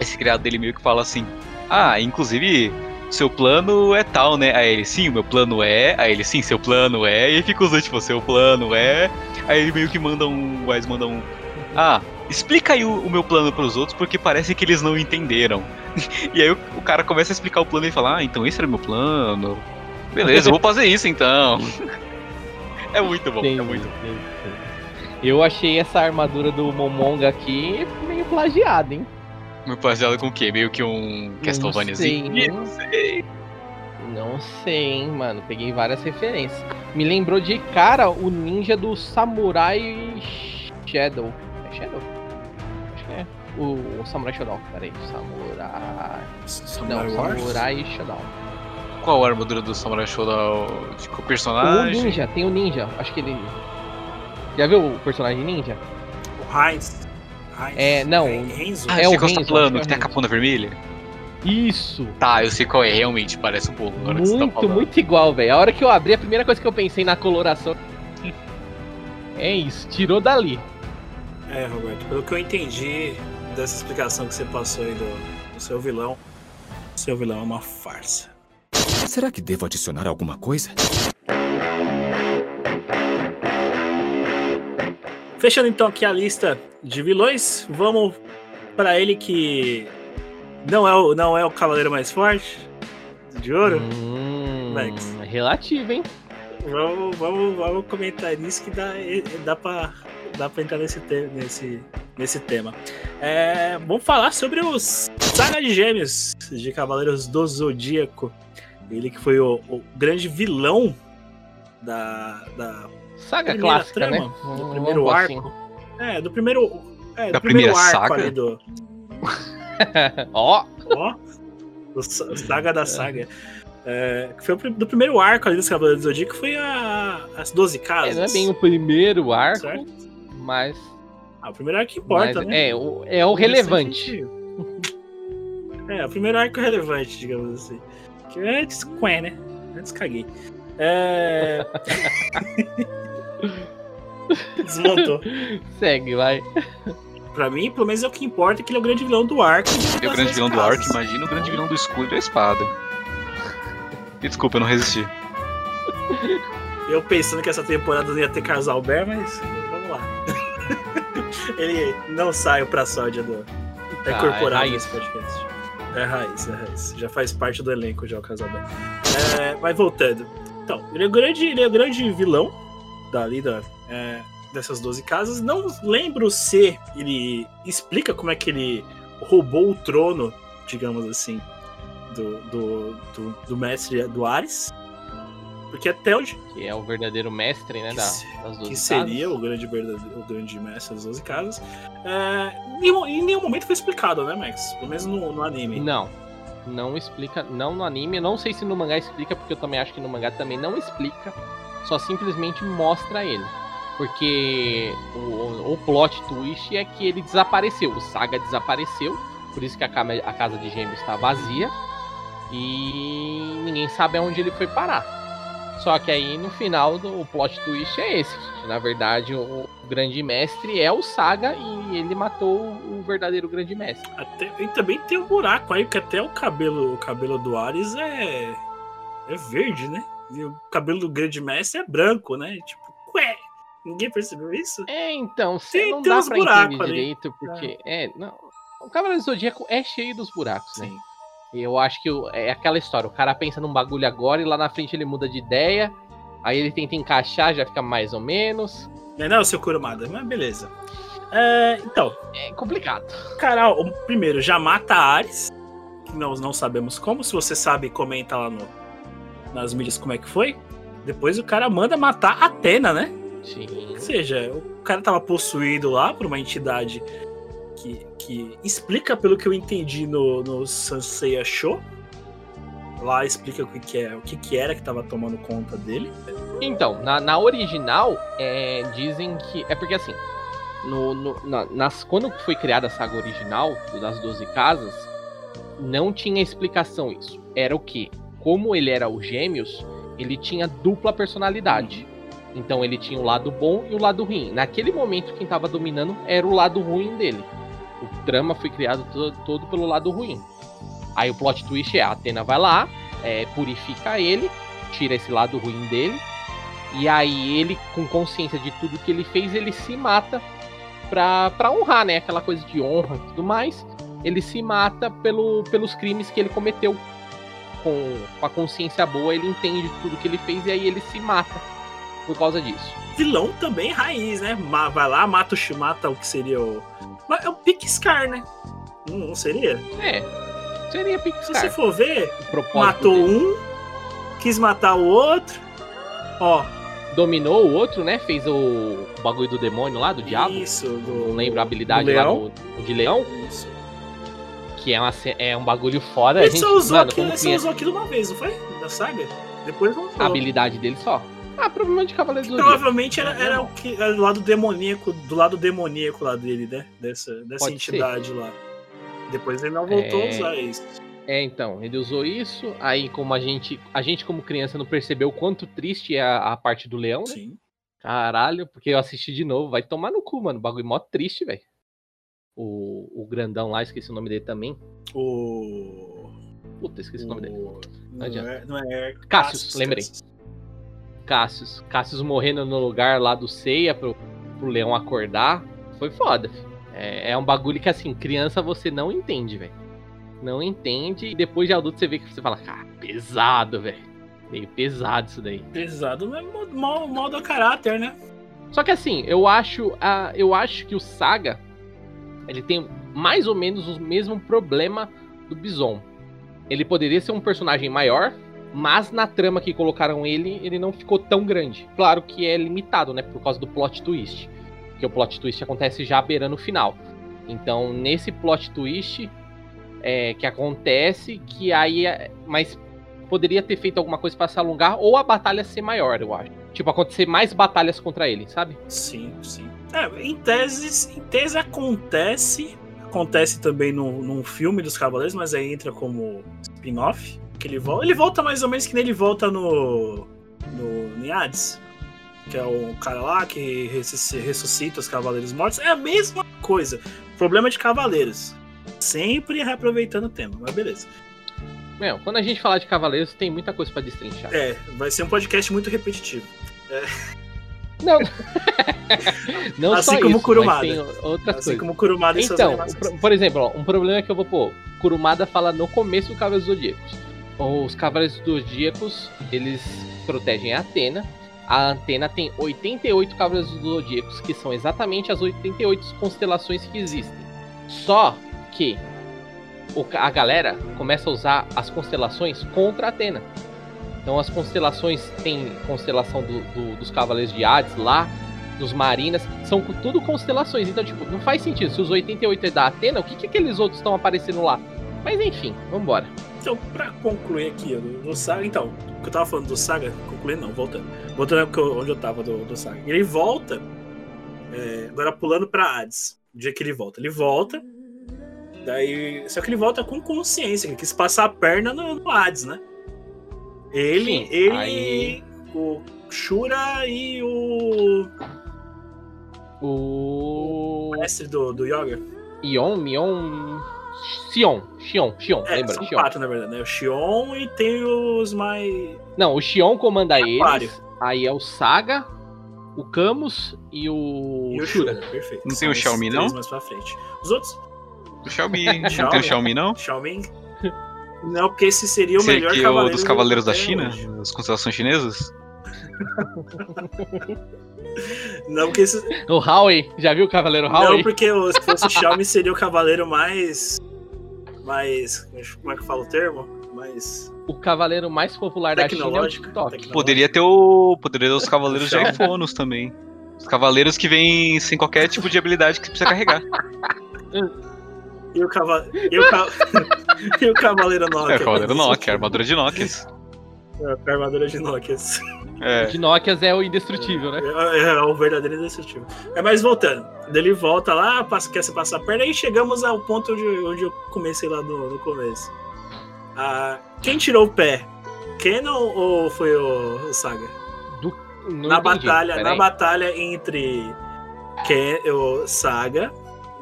Esse criado dele meio que fala assim: Ah, inclusive, seu plano é tal, né? Aí ele, sim, o meu plano é. Aí ele, sim, seu plano é. E aí fica os dois, tipo, seu plano é. Aí ele meio que manda um. O Wise manda um. Ah, explica aí o, o meu plano pros outros, porque parece que eles não entenderam. e aí o, o cara começa a explicar o plano e fala, ah, então esse era o meu plano. Beleza, eu vou fazer isso então. é muito bom, é muito bom. Eu achei essa armadura do Momonga aqui meio plagiada, hein? Meu baseado com o quê? Meio que um Castlevaniazinho? sei, Não sei. Não sei, hein, mano. Peguei várias referências. Me lembrou de cara o ninja do Samurai Shadow. É Shadow? Acho que é. O, o Samurai Shodown. Peraí. Samurai. Samurai Não, Wars? Samurai Shodown. Qual a armadura do Samurai Shodown? De qual O personagem? ninja, tem o ninja. Acho que ele. Já viu o personagem ninja? O Heinz. É, não. Renzo. Ah, É sei o tá Renzo, falando, acho que que é tem a o capona vermelha? Isso! Tá, eu sei qual é, realmente, parece um pouco. agora que você tá Muito, falando. muito igual, velho. A hora que eu abri, a primeira coisa que eu pensei na coloração. É isso, tirou dali. É, Roberto, pelo que eu entendi dessa explicação que você passou aí do, do seu vilão, o seu vilão é uma farsa. Será que devo adicionar alguma coisa? Fechando então aqui a lista de vilões, vamos para ele que não é o, não é o cavaleiro mais forte de ouro. Hum, Max. relativo, hein? Vamos, vamos, vamos comentar nisso que dá, dá pra, dá pra entrar nesse, te, nesse, nesse tema. É, vamos falar sobre os Saga de Gêmeos de Cavaleiros do Zodíaco. Ele que foi o, o grande vilão da, da Saga primeira clássica, trama, né? do primeiro arco. assim. É, do primeiro. É, do Da primeiro primeira arco saga? ali do. Ó, Ó, Saga da Saga. É, foi do primeiro arco ali dos Cavaleiros do Zodíaco, foi a, as 12 é, casas. não é bem o primeiro arco, Certo? mas. Ah, o primeiro arco que importa, mas né? é, o, é o relevante. É, o primeiro arco é relevante, digamos assim. Que antes, quen, né? Antes caguei. É. Desmontou. Segue, vai. Pra mim, pelo menos é o que importa, que ele é o grande vilão do arco. E o grande vilão do arco, imagina o grande vilão do escudo e da espada. E desculpa, eu não resisti. Eu pensando que essa temporada não ia ter Casalber, mas vamos lá. ele não saiu pra sódia do. É Ah, incorporado é raiz. nesse podcast. É raiz, é raiz. Já faz parte do elenco já o Casalber. É, mas voltando. Então, ele é o grande, ele é o grande vilão dali da. É, dessas 12 casas. Não lembro se ele explica como é que ele roubou o trono, digamos assim, do, do, do, do mestre do Ares. Porque até hoje. Que é o verdadeiro mestre, né? Da, das 12 que seria o grande, verdadeiro, o grande mestre das 12 casas. É, em, em nenhum momento foi explicado, né, Max? Pelo menos no, no anime. Não. Não explica, não no anime. Não sei se no mangá explica, porque eu também acho que no mangá também não explica. Só simplesmente mostra ele. Porque o, o plot twist é que ele desapareceu. O Saga desapareceu. Por isso que a, a casa de gêmeos está vazia. E ninguém sabe aonde ele foi parar. Só que aí no final o plot twist é esse. Na verdade, o grande mestre é o Saga e ele matou o verdadeiro grande mestre. Até, e também tem um buraco aí, que até o cabelo, o cabelo do Ares é. é verde, né? E o cabelo do grande mestre é branco, né? Tipo, ué, ninguém percebeu isso? É, então, tem, não tem dá pra entender ali. direito, porque. É, é não. O Cavaleiro do Zodíaco é cheio dos buracos, né? Sim. né? Eu acho que é aquela história, o cara pensa num bagulho agora e lá na frente ele muda de ideia, aí ele tenta encaixar, já fica mais ou menos. Não, não, seu Kurumada, mas beleza. É, então. É complicado. Cara, o primeiro já mata Ares, que nós não sabemos como. Se você sabe, comenta lá no, nas mídias como é que foi. Depois o cara manda matar Atena, né? Sim. Ou seja, o cara tava possuído lá por uma entidade que, que explica, pelo que eu entendi no, no Sanseiya Show. Lá explica o que, que é, o que, que era que estava tomando conta dele. Então, na, na original, é, dizem que. É porque assim, no, no, na, nas, quando foi criada a saga original das 12 casas, não tinha explicação isso. Era o que? Como ele era os gêmeos, ele tinha dupla personalidade. Então ele tinha o lado bom e o lado ruim. Naquele momento, quem estava dominando era o lado ruim dele o drama foi criado todo, todo, pelo lado ruim. Aí o plot twist é a Atena vai lá, é, purifica ele, tira esse lado ruim dele, e aí ele, com consciência de tudo que ele fez, ele se mata pra, pra honrar, né? Aquela coisa de honra e tudo mais. Ele se mata pelo, pelos crimes que ele cometeu. Com, com a consciência boa, ele entende tudo que ele fez e aí ele se mata por causa disso. Vilão também raiz, né? Vai lá, mata o, mata o que seria o, é o Pixcar, né? Não, não seria? É. Seria Pixcar. Se você for ver, matou dele. um, quis matar o outro. Ó. Dominou o outro, né? Fez o bagulho do demônio lá, do diabo. Isso, do. Não lembro a habilidade do lá do, de leão. Isso. Que é, uma, é um bagulho foda. Ele a gente, só usou, mano, aqui, ele só usou aquilo uma vez, não foi? Da saga? Depois não A habilidade dele só. Ah, provavelmente Cavaleiro do Provavelmente era, era, o que era do lado demoníaco, do lado demoníaco lá dele, né? Dessa, dessa entidade ser. lá. Depois ele não voltou é... a usar isso. É, então, ele usou isso, aí como a gente, a gente como criança não percebeu o quanto triste é a, a parte do leão, né? Sim. Caralho, porque eu assisti de novo, vai tomar no cu, mano, o bagulho mó triste, velho. O, o grandão lá, esqueci o nome dele também. O... Puta, esqueci o, o nome dele. Não, não é, não é... Cassius, lembrei. Cassius. Cassius. Cassius morrendo no lugar lá do Ceia pro, pro leão acordar. Foi foda. É, é, um bagulho que, assim, criança você não entende, velho. Não entende. E depois de adulto você vê que você fala, cara, pesado, velho. Meio pesado isso daí. Pesado, mas mal, mal do caráter, né? Só que assim, eu acho, uh, eu acho que o Saga ele tem mais ou menos o mesmo problema do Bison. Ele poderia ser um personagem maior, mas na trama que colocaram ele, ele não ficou tão grande. Claro que é limitado, né? Por causa do plot twist. Que o plot twist acontece já beirando o final. Então, nesse plot twist é, que acontece, que aí. É, mas poderia ter feito alguma coisa para se alongar, ou a batalha ser maior, eu acho. Tipo, acontecer mais batalhas contra ele, sabe? Sim, sim. É, em tese, em tese acontece. Acontece também no, num filme dos Cavaleiros, mas aí entra como spin-off que ele volta. Ele volta mais ou menos que nem ele volta no. no Niades. Que é o cara lá que ressuscita os Cavaleiros Mortos. É a mesma coisa. Problema de Cavaleiros. Sempre reaproveitando o tema, mas beleza. Meu, quando a gente falar de Cavaleiros, tem muita coisa para destrinchar. É, vai ser um podcast muito repetitivo. É. Não. não assim só como isso, Kurumada. tem outras assim coisas. como Kurumada e Então, por exemplo, ó, um problema que eu vou pôr. Kurumada fala no começo do Cavaleiros Zodíacos. Os Cavaleiros Zodíacos, eles protegem a Atena a antena tem 88 cavaleiros do Zodíacos, que são exatamente as 88 constelações que existem. Só que a galera começa a usar as constelações contra a Atena. Então as constelações tem constelação do- do- dos Cavaleiros de Hades lá, dos Marinas, são tudo constelações. Então, tipo, não faz sentido. Se os 88 é da Atena, o que, que aqueles outros estão aparecendo lá? Mas enfim, vambora. Então, pra concluir aqui do, Saga, então, o que eu tava falando do Saga, concluir não, voltando. Voltando onde eu tava do, do Saga. Ele volta, é, agora pulando pra Hades. O dia que ele volta. Ele volta, daí. Só que ele volta com consciência, ele quis passar a perna no, no Hades, né? Ele, Sim, ele, aí- o Shura e o O. mestre do, do Yoga. Ion, Mion. Xion, Xion, Xion, É, lembra? são Xion. quatro, na verdade, né? O Xion e tem os mais. Não, o Xion comanda Aquário. eles. Aí é o Saga, o Camus e o, E o Shura. Shura, perfeito. Não tem o Xiaomi, não? mais pra frente. Os outros? O Xiaomi. não tem o Xiaomi, não? Xiaomi? Não, porque esse seria o Esse melhor aqui é o cavaleiro dos Cavaleiros da China? hoje. As constelações chinesas? Não, porque esse... O Howie, já viu o Cavaleiro não, Howie? porque o- se fosse o Xiaomi seria o cavaleiro mais. Mais. Como é que fala o termo? Mais. O cavaleiro mais popular da China é o TikTok. Poderia ter o. Poderia ter os Cavaleiros de iPhones também. Os Cavaleiros que vêm sem qualquer tipo de habilidade que precisa carregar. E o, cava... e o, ca... e o cavaleiro Nokia. É, Cavaleiro Nokia, armadura de Nokia. É, a armadura de Nokia. É. De Nokias é o indestrutível, né? É, é o verdadeiro indestrutível. É, mas voltando. Ele volta lá, passa, quer se passar a perna, e chegamos ao ponto onde, onde eu comecei lá no, no começo. Ah, quem tirou o pé? Kenon ou foi o, o Saga? Não na entendi, batalha, na batalha entre Ken, o Saga.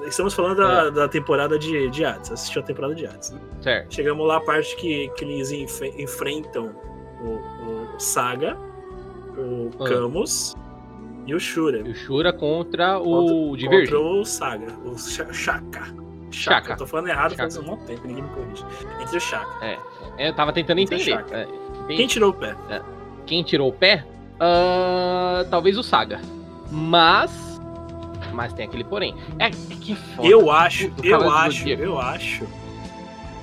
Estamos falando da, Ah. da temporada de, de Hades. Assistiu a temporada de Hades. Né? Certo. Chegamos lá a parte que, que eles enfe- enfrentam o, o Saga, o Ah. Camus e o Shura. E o Shura contra o Divergente. Contra o Saga, o Sha- Shaka. Shaka. Tô falando errado faz um monte tempo, ninguém me corrige. Entre o Shaka. É, eu tava tentando entender. É, Quem entendi. tirou o pé? Quem tirou o pé? Ah, talvez o Saga. Mas. Mas tem aquele porém. É que foda. Eu acho, eu acho, eu acho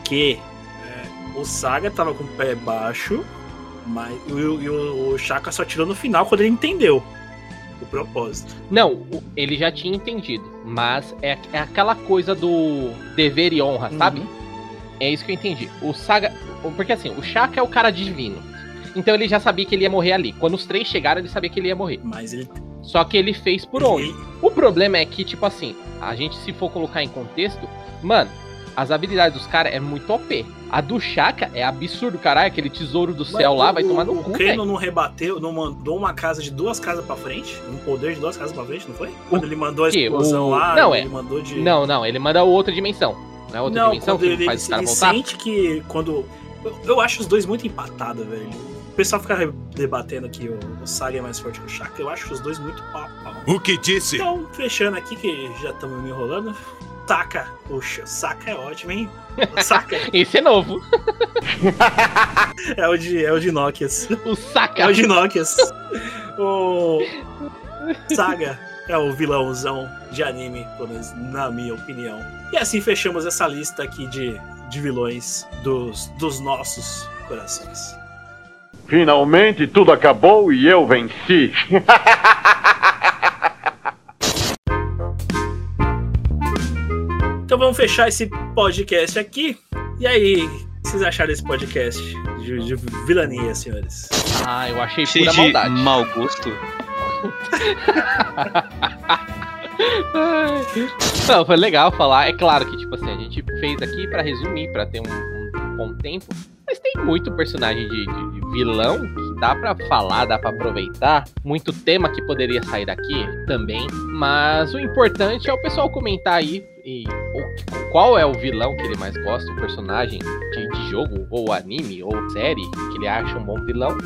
que é, o Saga tava com o pé baixo, mas e o, e o, o Shaka só tirou no final quando ele entendeu o propósito. Não, ele já tinha entendido. Mas é, é aquela coisa do dever e honra, sabe? Uhum. É isso que eu entendi. O Saga. Porque assim, o Shaka é o cara divino. Então ele já sabia que ele ia morrer ali. Quando os três chegaram, ele sabia que ele ia morrer. Mas ele. Só que ele fez por onde? O problema é que, tipo assim, a gente se for colocar em contexto, mano, as habilidades dos caras é muito OP. A do Shaka é absurdo, caralho. Aquele tesouro do céu lá vai o, tomar no o cu, Keno velho. não rebateu, não mandou uma casa de duas casas pra frente? Um poder de duas casas pra frente, não foi? Quando ele mandou a explosão O- lá, Não, ele é. mandou de. Não, não, ele manda outra dimensão. Não é outra não, dimensão que ele, faz os caras ele voltar? sente que quando. Eu, eu acho os dois muito empatados, velho. O pessoal fica debatendo que o, o Saga é mais forte que o Shaka. Eu acho os dois muito pau a pau. O que disse? Então, fechando aqui, que já estamos me enrolando. Saca. Poxa, saca é ótimo, hein? Saca Esse é novo. é o de, é o de Nokias. O Saca. É o de Nokias. o Saga é o vilãozão de anime, pelo menos na minha opinião. E assim fechamos essa lista aqui de, de vilões dos, dos nossos corações. Finalmente tudo acabou e eu venci. Então vamos fechar esse podcast aqui. E aí, o que vocês acharam desse podcast de, de vilania, senhores? Ah, eu achei Cheio pura de maldade. mau gosto. Não, foi legal falar. É claro que, tipo assim, a gente fez aqui pra resumir, pra ter um, um bom tempo. Mas tem muito personagem de, de- de vilão que dá pra falar, dá pra aproveitar. Muito tema que poderia sair daqui também. Mas o importante é o pessoal comentar aí e, qual é o vilão que ele mais gosta, o personagem de, de jogo, ou anime, ou série que ele acha um bom vilão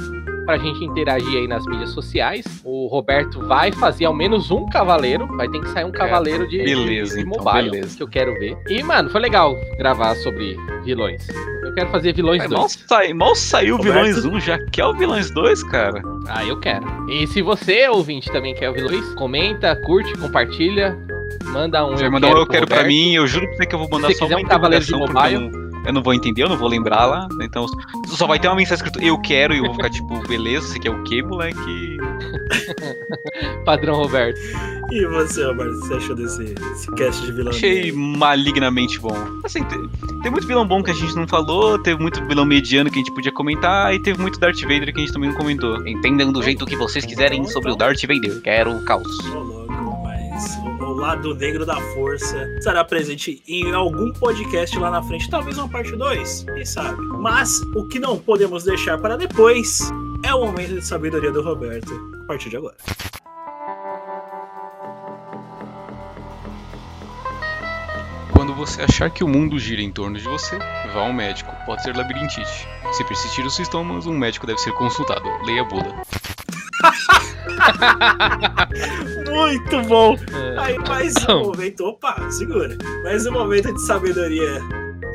pra gente interagir aí nas mídias sociais. O Roberto vai fazer ao menos um cavaleiro. Vai ter que sair um cavaleiro de, beleza, de, de então, mobile beleza. que eu quero ver. E, mano, foi legal gravar sobre vilões. Eu quero fazer vilões Ai, 2. mal, sai, mal saiu o Roberto? vilões 1, já quer o vilões 2, cara. Ah, eu quero. E se você, ouvinte, também quer o vilões, comenta, curte, compartilha, manda um Você vai eu mandar um quero eu pro quero pra mim, eu juro pra você que eu vou mandar Se só quiser uma um Cavaleiro de Mobile. Eu não, vou entender, eu não vou lembrar lá. Então só vai ter uma mensagem escrito eu quero e eu vou ficar tipo, beleza, você quer o quê, moleque? Padrão Roberto. E você, Roberto, o que você achou desse, desse cast de vilão? Achei malignamente bom. Assim, tem, tem muito vilão bom que a gente não falou, teve muito vilão mediano que a gente podia comentar, e teve muito Darth Vader que a gente também não comentou. Entendam do jeito que vocês quiserem sobre o Darth Vader. Quero o caos. O lado negro da força estará presente em algum podcast lá na frente, talvez uma parte 2, quem sabe. Mas o que não podemos deixar para depois é o momento de sabedoria do Roberto, a partir de agora. Quando você achar que o mundo gira em torno de você, vá ao médico. Pode ser labirintite. Se persistir os sintomas, um médico deve ser consultado. Leia a bula. Muito bom! É. Aí mais um momento, opa, segura. Mais um momento de sabedoria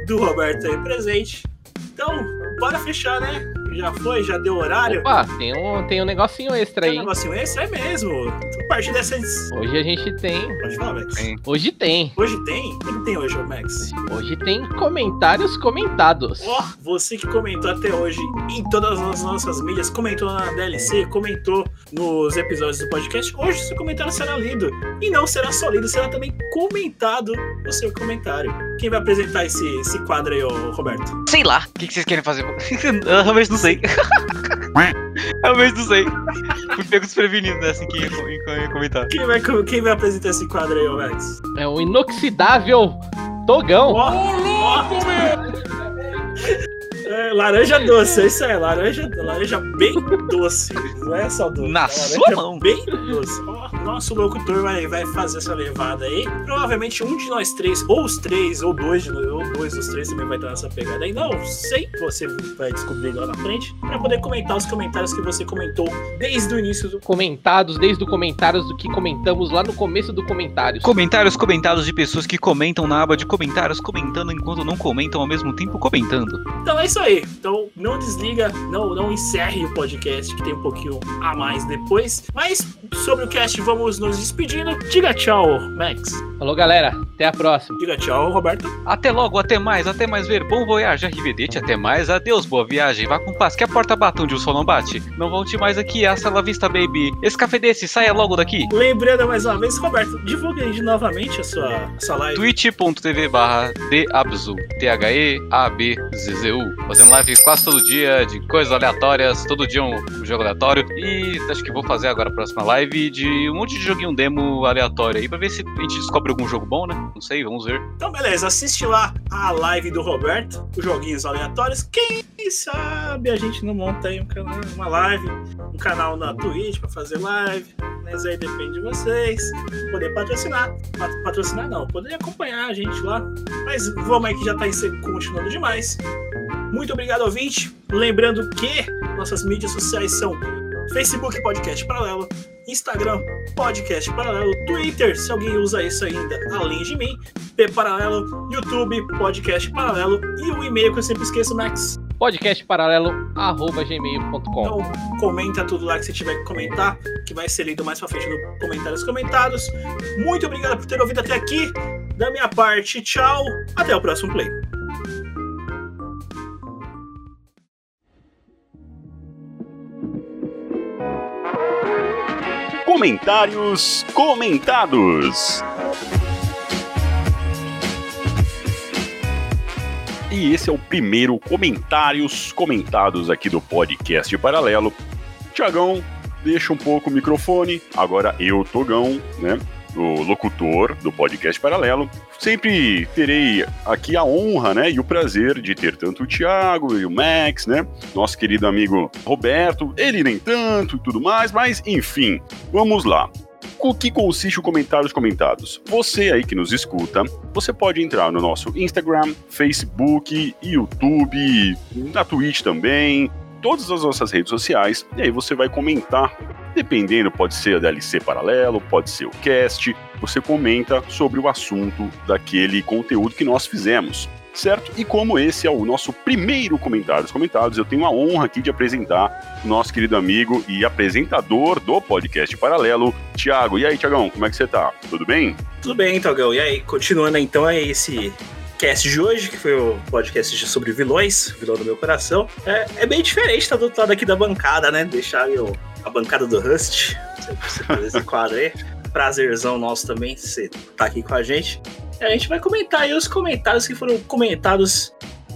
do Roberto aí presente. Então, bora fechar, né? Já foi, já deu horário. Opa, tem um, tem um negocinho extra Tem aí. um negocinho esse? É mesmo. A partir dessas. Hoje a gente tem. Pode falar, Max. Tem. Hoje tem. Hoje tem? O que tem hoje, Max? Hoje tem comentários comentados. Ó, você que comentou até hoje em todas as nossas mídias, comentou na DLC, comentou nos episódios do podcast, hoje seu comentário será lido. E não será só lido, será também comentado o seu comentário. Quem vai apresentar esse, esse quadro aí, ô Roberto? Sei lá. O que, que vocês querem fazer? Eu realmente não sei. Realmente não sei. Fui pego desprevenido nessa em que ia com- em- em comentar. Quem vai, quem vai apresentar esse quadro aí, ô Max? É o inoxidável Togão. Ó, ó. É, laranja doce, é isso aí, laranja, laranja bem doce. Não é só doce. Na é sua mão. Bem doce. Ó, nosso locutor vai, vai fazer essa levada aí. Provavelmente um de nós três, ou os três, ou dois, de- ou dois dos três também vai estar nessa pegada aí. Não sei, você vai descobrir lá na frente, pra poder comentar os comentários que você comentou desde o início do. Comentados desde o comentários do que comentamos lá no começo do comentários. Comentários comentados de pessoas que comentam na aba de comentários, comentando enquanto não comentam ao mesmo tempo comentando. Então é isso aí. Então não desliga, não, não encerre o podcast, que tem um pouquinho a mais depois. Mas sobre o cast, vamos nos despedindo. Diga tchau, Max. Falou, galera. Até a próxima. Diga tchau, Roberto. Até logo, até mais, até mais ver. Bom voyage, arrivedete, até mais. Adeus, boa viagem. Vá com paz. Que a porta bata onde o sol não bate. Não volte mais aqui. Hasta la vista, baby. Esse café desse, saia logo daqui. Lembrando mais uma vez, Roberto, divulgue aí novamente a sua, a sua live. twitch.tv barra Dabzu, T-H-E-A-B-Z-Z-U. Fazendo live quase todo dia de coisas aleatórias, todo dia um jogo aleatório. E acho que vou fazer agora a próxima live de um monte de joguinho demo aleatório aí, pra ver se a gente descobre algum jogo bom, né? Não sei, vamos ver. Então, beleza, assiste lá a live do Roberto, os joguinhos aleatórios. Quem sabe a gente não monta aí um canal, uma live, um canal na Twitch pra fazer live. Mas aí depende de vocês. Poder patrocinar. Pat- Patrocinar não, poder acompanhar a gente lá. Mas vamos aí que já tá continuando demais. Muito obrigado, ouvinte. Lembrando que nossas mídias sociais são Facebook Podcast Paralelo, Instagram Podcast Paralelo, Twitter, se alguém usa isso ainda, além de mim, P Paralelo, YouTube Podcast Paralelo e o e-mail que eu sempre esqueço, Max. podcastparalelo@gmail.com. Então comenta tudo lá que você tiver que comentar, que vai ser lido mais pra frente no comentários comentados. Muito obrigado por ter ouvido até aqui. Da minha parte, tchau. Até o próximo play. Comentários comentados. E esse é o primeiro comentários comentados aqui do podcast Paralelo. Tiagão, deixa um pouco o microfone. Agora eu, Togão, né? O locutor do podcast Paralelo. Sempre terei aqui a honra, né? E o prazer de ter tanto o Thiago e o Max, né? Nosso querido amigo Roberto. Ele nem tanto e tudo mais, mas enfim, vamos lá. O que consiste o comentários comentados? Você aí que nos escuta, você pode entrar no nosso Instagram, Facebook, YouTube, na Twitch também, todas as nossas redes sociais, e aí você vai comentar. Dependendo, pode ser a DLC paralelo, pode ser o cast, você comenta sobre o assunto daquele conteúdo que nós fizemos. certo? E como esse é o nosso primeiro Comentários eu tenho a honra aqui de apresentar o nosso querido amigo e apresentador do podcast Paralelo, Thiago. E aí, Thiagão, como é que você tá? Tudo bem? Tudo bem, Togão. E aí, continuando então, é esse cast de hoje, que foi o podcast sobre vilões, vilão do meu coração. É, é bem diferente estar tá do outro lado aqui da bancada, né? Deixar aí o, a bancada do Rust, você fazer esse quadro aí. Prazerzão nosso também, você tá aqui com a gente. E a gente vai comentar aí os comentários que foram comentados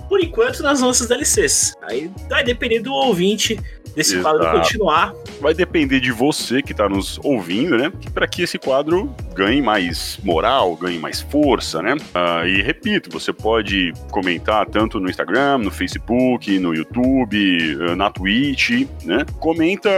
por enquanto nas nossas DLCs. Aí vai depender do ouvinte desse Exato. quadro continuar. Vai depender de você que está nos ouvindo, né? Para que esse quadro ganhe mais moral, ganhe mais força, né? Uh, e repito, você pode comentar tanto no Instagram, no Facebook, no YouTube, uh, na Twitch, né? Comenta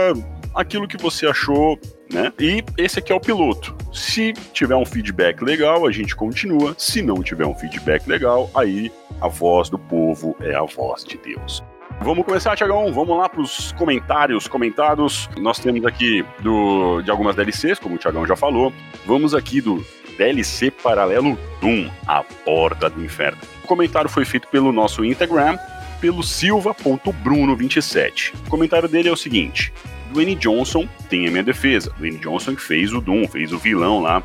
aquilo que você achou né? E esse aqui é o piloto. Se tiver um feedback legal, a gente continua. Se não tiver um feedback legal, aí a voz do povo é a voz de Deus. Vamos começar, Tiagão. Vamos lá para os comentários comentados. Nós temos aqui do, de algumas DLCs, como o Tiagão já falou. Vamos aqui do DLC Paralelo Doom, A Porta do Inferno. O comentário foi feito pelo nosso Instagram, pelo silva.bruno27. O comentário dele é o seguinte: Dwayne Johnson tem a minha defesa. Dwayne Johnson fez o Doom, fez o vilão lá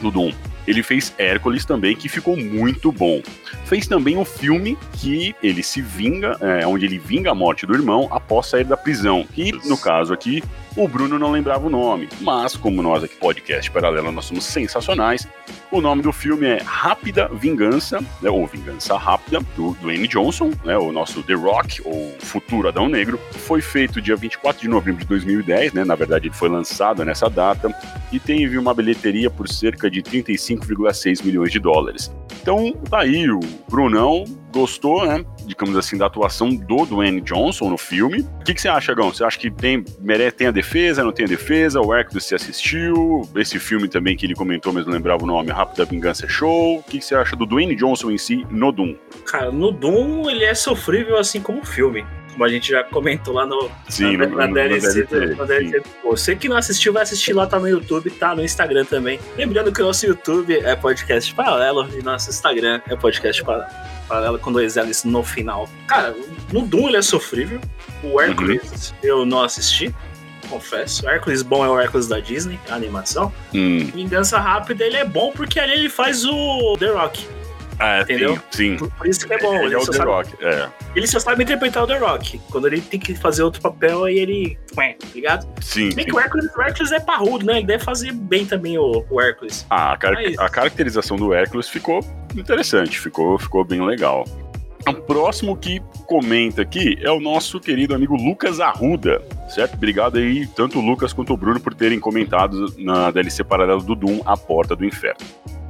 do Doom. Ele fez Hércules também, que ficou muito bom. Fez também um filme que ele se vinga, é, onde ele vinga a morte do irmão após sair da prisão. E, no caso aqui, o Bruno não lembrava o nome, mas como nós aqui, podcast Paralelo, nós somos sensacionais, o nome do filme é Rápida Vingança, né, ou Vingança Rápida, do Dwayne Johnson, né, o nosso The Rock, ou Futuro Adão Negro. Foi feito dia 24 de novembro de 2010, né, na verdade ele foi lançado nessa data, e teve uma bilheteria por cerca de 35,6 milhões de dólares. Então, tá aí, o Brunão gostou, né? Digamos assim, da atuação do Dwayne Johnson no filme. O que, que você acha, Gão? Você acha que tem, merece, tem a defesa, não tem a defesa? O Hércules se assistiu? Esse filme também que ele comentou, mas não lembrava o nome, Rápida Vingança é Show. O que, que você acha do Dwayne Johnson em si no Doom? Cara, no Doom ele é sofrível assim como o filme como a gente já comentou lá no, sim, na, no, na, no, DLC, DLC, DLC. Você que não assistiu, vai assistir lá, tá no YouTube, tá no Instagram também. Lembrando que o nosso YouTube é podcast paralelo e nosso Instagram é podcast paralelo com dois L's no final. Cara, no Doom ele é sofrível. O Hércules uhum. eu não assisti confesso. O Hércules bom é o Hércules da Disney, a animação. Hum. Vingança Rápida ele é bom porque ali ele faz o The Rock. Ah, entendeu? Sim. Por, por, isso que é bom. Ele, ele é o The sabe, Rock, é. Ele só sabe interpretar o The Rock. Quando ele tem que fazer outro papel, aí ele. Tá ligado? Sim. Bem sim. que o Hércules, o Hércules é parrudo, né? Ele deve fazer bem também o, o Hércules. Ah, a, car Mas... a caracterização do Hércules ficou interessante, ficou, ficou bem legal. O próximo que comenta aqui é o nosso querido amigo Lucas Arruda, certo? Obrigado aí, tanto o Lucas quanto o Bruno, por terem comentado na DLC Paralelo do Doom, A Porta do Inferno.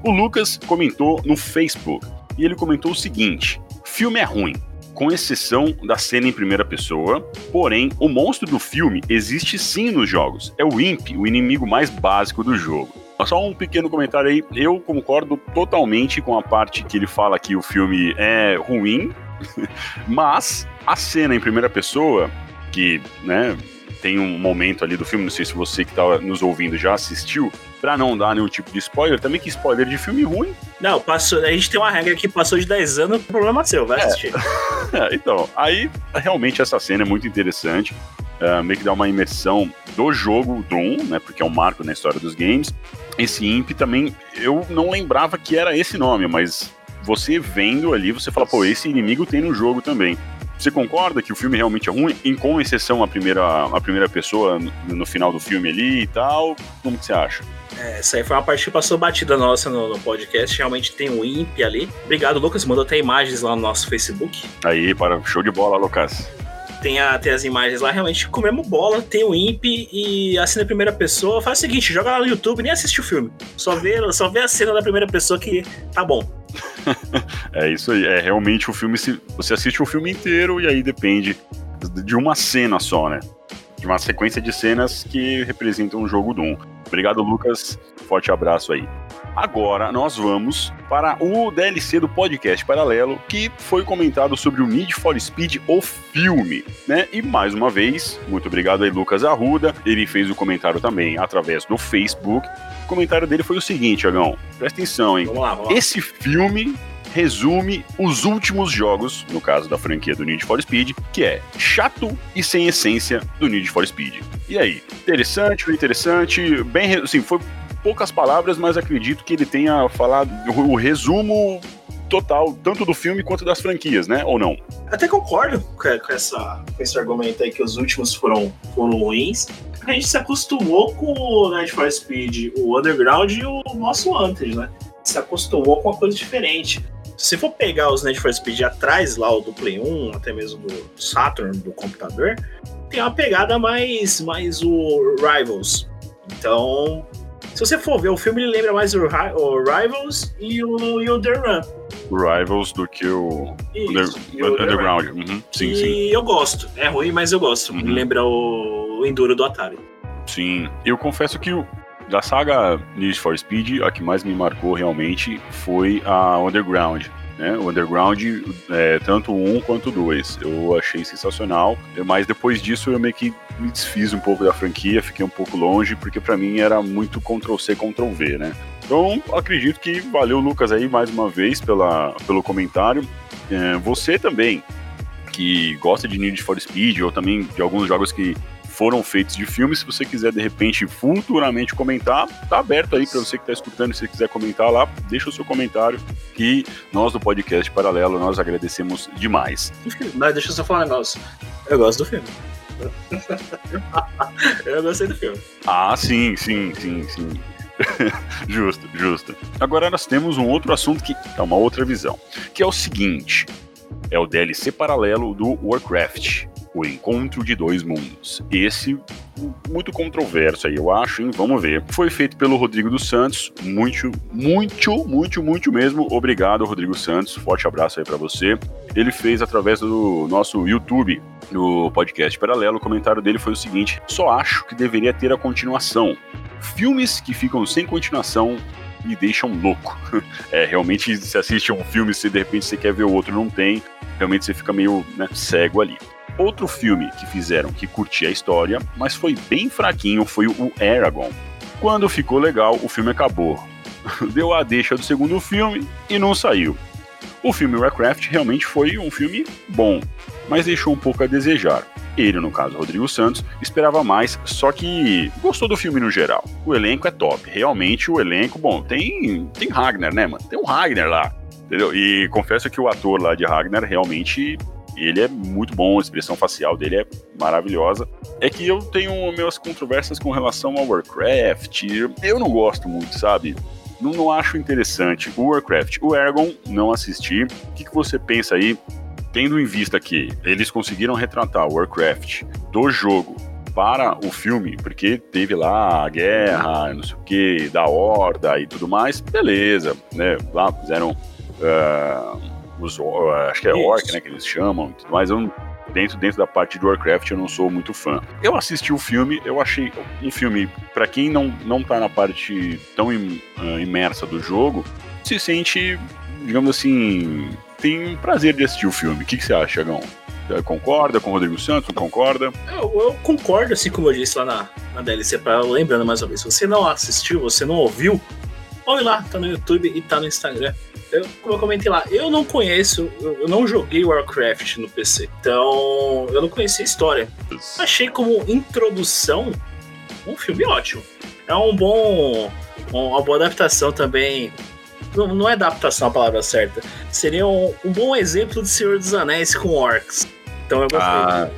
O Lucas comentou no Facebook e ele comentou o seguinte: filme é ruim, com exceção da cena em primeira pessoa, porém, o monstro do filme existe sim nos jogos. É o Imp, o inimigo mais básico do jogo. Só um pequeno comentário aí, eu concordo totalmente com a parte que ele fala que o filme é ruim, mas a cena em primeira pessoa, que, né, tem um momento ali do filme, não sei se você que tá nos ouvindo já assistiu, pra não dar nenhum tipo de spoiler, também que spoiler de filme ruim. Não, passou, a gente tem uma regra que passou de 10 anos, problema seu, vai assistir. É. então, aí realmente essa cena é muito interessante. Uh, meio que dá uma imersão do jogo Doom, né? Porque é um marco na história dos games. Esse Imp também, eu não lembrava que era esse nome, mas você vendo ali, você fala, pô, esse inimigo tem no jogo também. Você concorda que o filme realmente é ruim, em, com exceção a primeira, a primeira pessoa no, no final do filme ali e tal? Como que você acha? É, essa aí foi uma parte que passou batida nossa no, no, podcast. Realmente tem um IMP ali. Obrigado, Lucas. Mandou até imagens lá no nosso Facebook. Aí, para show de bola, Lucas. Tem, a, tem as imagens lá, realmente comemos bola, tem o IMP e assim na primeira pessoa. Faz o seguinte, joga lá no YouTube, nem assiste o filme. Só vê, só vê a cena da primeira pessoa que tá bom. é isso aí. É realmente o filme. Você assiste o filme inteiro e aí depende de uma cena só, né? De uma sequência de cenas que representam o jogo Doom. Obrigado, Lucas. Forte abraço aí. Agora nós vamos para o DLC do podcast paralelo que foi comentado sobre o Need for Speed, o filme, né? E mais uma vez, muito obrigado aí, Lucas Arruda. Ele fez o comentário também através do Facebook. O comentário dele foi o seguinte, Agão, presta atenção, hein? Vamos lá, vamos lá. Esse filme resume os últimos jogos, no caso da franquia do Need for Speed, que é chato e sem essência do Need for Speed. E aí, interessante, interessante, bem, assim, foi poucas palavras, mas acredito que ele tenha falado o, resumo total, tanto do filme quanto das franquias, né? Ou não? Até concordo com, com essa, com esse argumento aí que os últimos foram, foram ruins. A gente se acostumou com o Need for Speed, o Underground e o nosso antes, né? Se acostumou com uma coisa diferente. Se for pegar os Need for Speed atrás lá, o do Play 1, até mesmo do Saturn, do computador, tem uma pegada mais, mais o Rivals. Então, se você for ver, o filme ele lembra mais o, o Rivals e o, e o The Run. Rivals do que o, Isso, Under, o Underground. Uhum. Sim, e sim. eu gosto. É ruim, mas eu gosto. Uhum. Me lembra o, o Enduro do Atari. Sim. Eu confesso que o, da saga Need for Speed, a que mais me marcou realmente foi a Underground. Né? O Underground, é, tanto 1 quanto 2. Eu achei sensacional, mas depois disso eu meio que me desfiz um pouco da franquia, fiquei um pouco longe, porque para mim era muito Ctrl-C, Ctrl-V, né? Então, acredito que valeu, Lucas, aí mais uma vez pela, pelo comentário. É, você também, que gosta de Need for Speed, ou também de alguns jogos que foram feitos de filmes, se você quiser de repente futuramente comentar, tá aberto aí para você que está escutando, se você quiser comentar lá, deixa o seu comentário que nós do podcast Paralelo nós agradecemos demais. Mas deixa eu só falar um negócio. Eu gosto do filme. eu gostei do filme. Ah, sim, sim, sim, sim. justo, justo. Agora nós temos um outro assunto que é uma outra visão, que é o seguinte: é o DLC paralelo do Warcraft, o Encontro de Dois Mundos. Esse muito controverso aí, eu acho, hein? Vamos ver. Foi feito pelo Rodrigo dos Santos. Muito, muito, muito, muito mesmo. Obrigado, Rodrigo Santos. Forte abraço aí para você. Ele fez através do nosso YouTube, no podcast Paralelo. O comentário dele foi o seguinte: só acho que deveria ter a continuação. Filmes que ficam sem continuação me deixam louco. É, realmente, se assiste um filme, se de repente você quer ver o outro não tem, realmente você fica meio né, cego ali. Outro filme que fizeram que curtia a história, mas foi bem fraquinho, foi o Aragon. Quando ficou legal, o filme acabou. Deu a deixa do segundo filme e não saiu. O filme Warcraft realmente foi um filme bom, mas deixou um pouco a desejar. Ele, no caso, Rodrigo Santos, esperava mais, só que gostou do filme no geral. O elenco é top, realmente o elenco, bom, tem tem Ragnar, né, mano? Tem um Ragnar lá, entendeu? E confesso que o ator lá de Ragnar realmente ele é muito bom, a expressão facial dele é maravilhosa. É que eu tenho minhas controvérsias com relação ao Warcraft. Eu não gosto muito, sabe? Não, não acho interessante o Warcraft. O Ergon, não assisti. O que, que você pensa aí? Tendo em vista que eles conseguiram retratar o Warcraft do jogo para o filme, porque teve lá a guerra, não sei o que, da horda e tudo mais, beleza, né? Lá fizeram. Uh, os, acho que é Orc, né? Que eles chamam, mas eu dentro, dentro da parte de Warcraft eu não sou muito fã. Eu assisti o filme, eu achei um filme, para quem não, não tá na parte tão im, uh, imersa do jogo, se sente, digamos assim, tem prazer de assistir o filme. O que, que você acha, Gão? Concorda com o Rodrigo Santos? Concorda? Eu, eu, concordo, assim como eu disse lá na, na DLC, pra, lembrando mais uma vez, se você não assistiu, você não ouviu, olhe lá, tá no YouTube e tá no Instagram. Eu, como eu comentei lá, eu não conheço, eu, não joguei Warcraft no PC, então eu não conhecia a história. Achei como introdução um filme ótimo. É um bom, uma boa adaptação também. Não, não é adaptação a palavra certa. Seria um, um, bom exemplo de Senhor dos Anéis com orcs. Então eu gostei. Ah.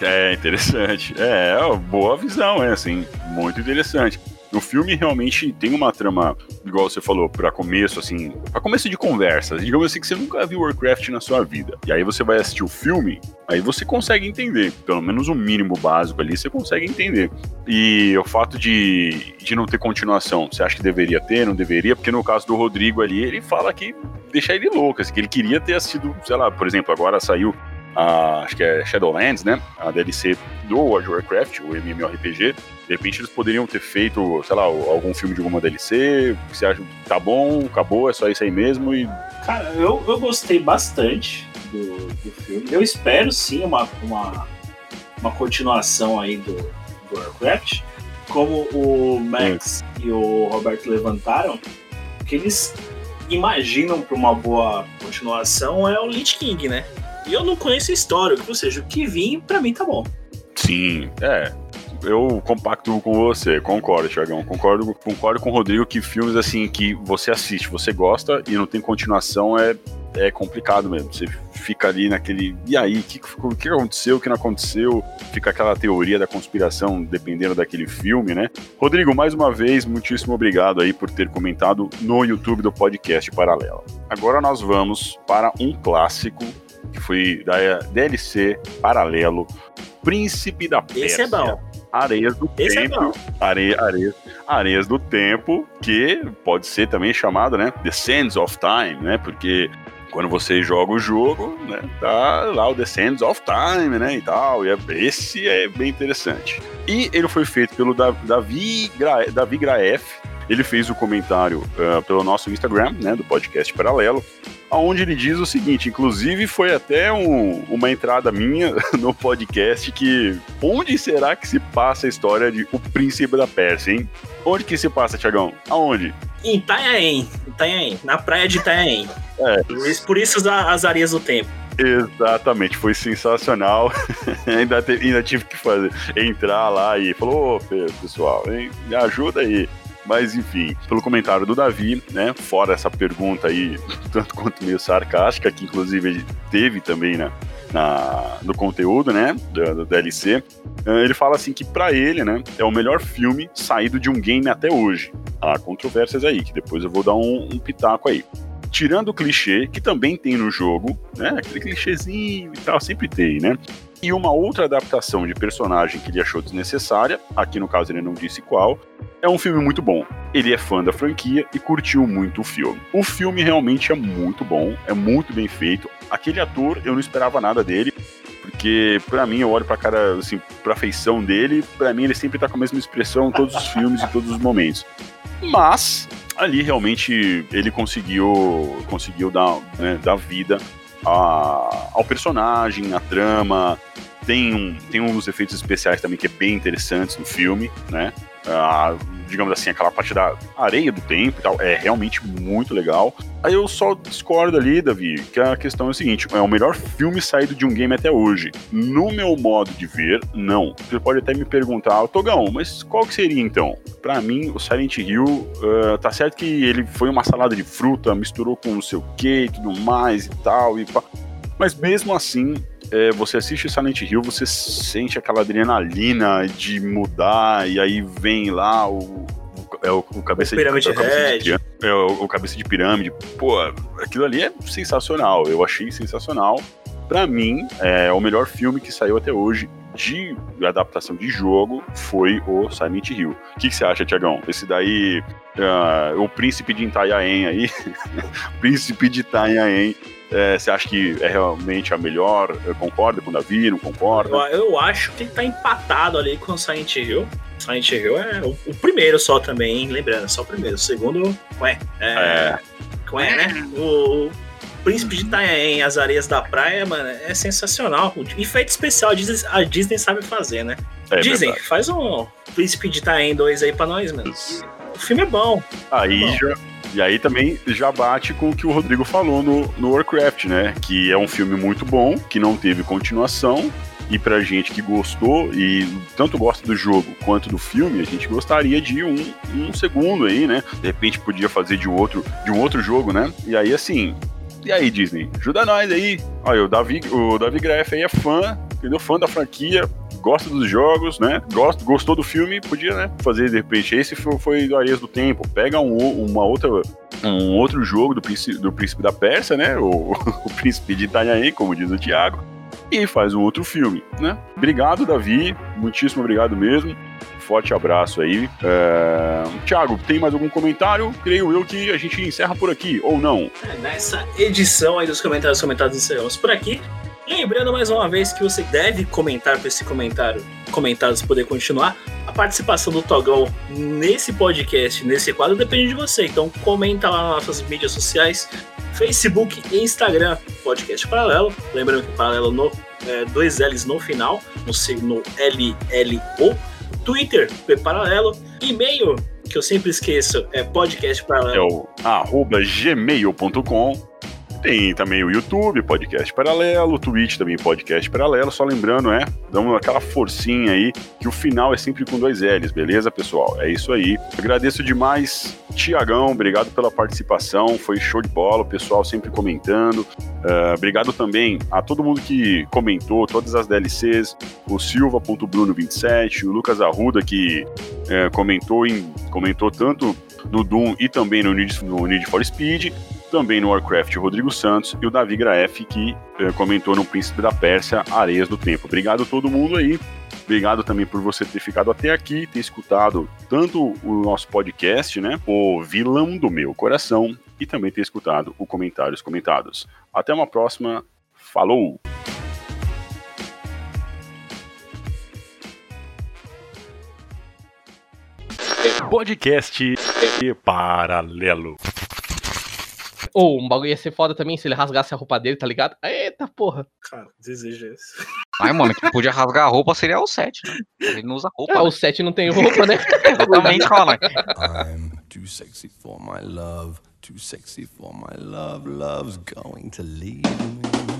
É interessante. É, é boa visão, é assim, muito interessante. O filme realmente tem uma trama, igual você falou, para começo, assim, para começo de conversa. Digamos assim que você nunca viu Warcraft na sua vida. E aí você vai assistir o filme, aí você consegue entender. Pelo menos o mínimo básico ali você consegue entender. E o fato de, de não ter continuação, você acha que deveria ter, não deveria? Porque no caso do Rodrigo ali, ele fala que deixa ele louco, assim, que ele queria ter assistido, sei lá, por exemplo, agora saiu a, acho que é Shadowlands, né? A DLC do World of Warcraft, o MMORPG. De repente eles poderiam ter feito, sei lá, algum filme de alguma DLC. Você acha que tá bom, acabou, é só isso aí mesmo? E... Cara, eu, eu gostei bastante do, do filme. Eu espero sim uma, uma, uma continuação aí do, do Warcraft. Como o Max é. e o Roberto levantaram, que eles imaginam para uma boa continuação é o Lich King, né? E eu não conheço a história, ou seja, o que vim, pra mim tá bom. Sim, é. Eu compacto com você, concordo, Thiagão. Concordo, concordo com o Rodrigo que filmes assim que você assiste, você gosta e não tem continuação é, é complicado mesmo. Você fica ali naquele. E aí, o que, que aconteceu, o que não aconteceu? Fica aquela teoria da conspiração dependendo daquele filme, né? Rodrigo, mais uma vez, muitíssimo obrigado aí por ter comentado no YouTube do podcast Paralelo. Agora nós vamos para um clássico que foi da DLC Paralelo, Príncipe da Pérsia. Esse é bom. Areias do Esse é Tempo. Are, areias, areias do Tempo, que pode ser também chamado, né? The Sands of Time, né? Porque quando você joga o jogo, né? Tá lá o The Sands of Time, né? E tal. E é- esse é bem interessante. E ele foi feito pelo Da- Davi, Gra, Davi Graef. Ele fez o comentário ah, pelo nosso Instagram, né? Do podcast Paralelo onde ele diz o seguinte, inclusive foi até um- uma entrada minha no podcast que onde será que se passa a história de O Príncipe da Pérsia, hein? Onde que se passa, Tiagão? Aonde? Em Itanhaém, Itanhaém, na praia de Itanhaém. É. Por isso, as, as areias do tempo. Exatamente, foi sensacional. ainda, te- ainda tive que fazer, entrar lá e falou, ô Pedro, pessoal, hein, me ajuda aí. Mas enfim, pelo comentário do Davi, né? Fora essa pergunta aí, tanto quanto meio sarcástica, que inclusive teve também na, na- no conteúdo, né? Do, do DLC. eh, Ele fala assim que pra ele, né, é o melhor filme saído de um game até hoje. Há controvérsias aí, que depois eu vou dar um, um pitaco aí tirando o clichê, que também tem no jogo, né? Aquele clichêzinho e tal, sempre tem, né? E uma outra adaptação de personagem que ele achou desnecessária, aqui no caso ele não disse qual, é um filme muito bom. Ele é fã da franquia e curtiu muito o filme. O filme realmente é muito bom, é muito bem feito. Aquele ator, eu não esperava nada dele, porque pra mim eu olho pra cara, assim, pra feição dele, pra mim ele sempre tá com a mesma expressão em todos os filmes e todos os momentos. Mas ali realmente ele conseguiu conseguiu dar, né, dar vida a- ao personagem, à trama. Tem, um, tem uns efeitos especiais também que é bem interessantes no filme, né? Ah, digamos assim, aquela parte da areia do tempo e tal, é realmente muito legal. Aí eu só discordo ali, Davi, que a questão é o seguinte: é o melhor filme saído de um game até hoje. No meu modo de ver, não. Você pode até me perguntar, Togão, mas qual que seria então? Pra mim, o Silent Hill, ah, tá certo que ele foi uma salada de fruta, misturou com não sei o que e tudo mais e tal, e pá. Mas mesmo assim, é, você assiste Silent Hill, você sente aquela adrenalina de mudar, e aí vem lá o, é o, o cabeça O Pyramid de, o cabeça de pirâmide, é, o, o cabeça de pirâmide. Pô, aquilo ali é sensacional. Eu achei sensacional. Pra mim, é, o melhor filme que saiu até hoje de adaptação de jogo foi o Silent Hill. O que, que você acha, Tiagão? Esse daí, ah, o Príncipe de Itanhaém aí, Príncipe de Itanhaém, é, você acha que é realmente a melhor? Concorda com o Davi? Não concorda? Eu, eu acho que ele tá empatado ali com o Silent Hill. Silent Hill é o, o primeiro só também, hein? Lembrando, só o primeiro. O segundo, ué. É. É. Ué, né? O, o Príncipe de Itanhaém, as areias da praia, mano, é sensacional. O efeito especial a Disney, a Disney sabe fazer, né? É Disney, verdade. faz um Príncipe de Itanhaém 2 aí pra nós, mano. O filme é bom. Aí Bom. já, e aí também já bate com o que o Rodrigo falou no, no Warcraft, né? Que é um filme muito bom, que não teve continuação. E pra gente que gostou e tanto gosta do jogo quanto do filme, a gente gostaria de um, um segundo aí, né? De repente podia fazer de outro, de um outro jogo, né? E aí assim, e aí, Disney? Ajuda nós aí. Olha, o Davi, o Davi Greff aí é fã, entendeu? Fã da franquia, gosta dos jogos, né? Gosta, gostou do filme, podia, né? Fazer de repente. Esse foi, foi do Areias do Tempo. Pega um, uma outra, um outro jogo do príncipe, do príncipe da Pérsia, né? O, o príncipe de Itanhaém, como diz o Thiago. E faz um outro filme, né? Obrigado, Davi. Muitíssimo obrigado mesmo. Forte abraço aí. É... Thiago, tem mais algum comentário? Creio eu que a gente encerra por aqui, ou não? É, nessa edição aí dos comentários comentados encerramos por aqui. Lembrando mais uma vez que você deve comentar para esse comentário, comentários poder continuar. A participação do Togão nesse podcast, nesse quadro, depende de você. Então comenta lá nas nossas mídias sociais, Facebook e Instagram, podcast paralelo. Lembrando que paralelo no é, dois L's no final, no, C- no LLO. Twitter, P Paralelo, e-mail, que eu sempre esqueço, é podcast É paralelo. o arroba gmail.com. Tem também o YouTube, podcast paralelo, o Twitch também, podcast paralelo. Só lembrando, é, damos aquela forcinha aí, que o final é sempre com dois L's, beleza, pessoal? É isso aí. Agradeço demais, Tiagão, obrigado pela participação, foi show de bola, o pessoal sempre comentando. Ah, obrigado também a todo mundo que comentou, todas as DLCs, o Silva.bruno27, o Lucas Arruda, que eh, comentou, em, comentou tanto no Doom e também no Need, no Need for Speed, também no Warcraft Rodrigo Santos e o Davi Graef, que eh, comentou no Príncipe da Pérsia, Areias do Tempo. Obrigado a todo mundo aí. Obrigado também por você ter ficado até aqui, ter escutado tanto o nosso podcast, né? O Vilão do Meu Coração, e também ter escutado o Comentários Comentados. Até uma próxima. Falou! Podcast Paralelo. Ou um bagulho ia ser foda também se ele rasgasse a roupa dele, tá ligado? Eita porra. Cara, desejo esse. Ai, mano, que podia rasgar a roupa seria o 7, né? Ele não usa roupa. Ah, né? o 7 não tem roupa, né? Exatamente, fala. I'm too sexy for my love, too sexy for my love. Love's going to leave me.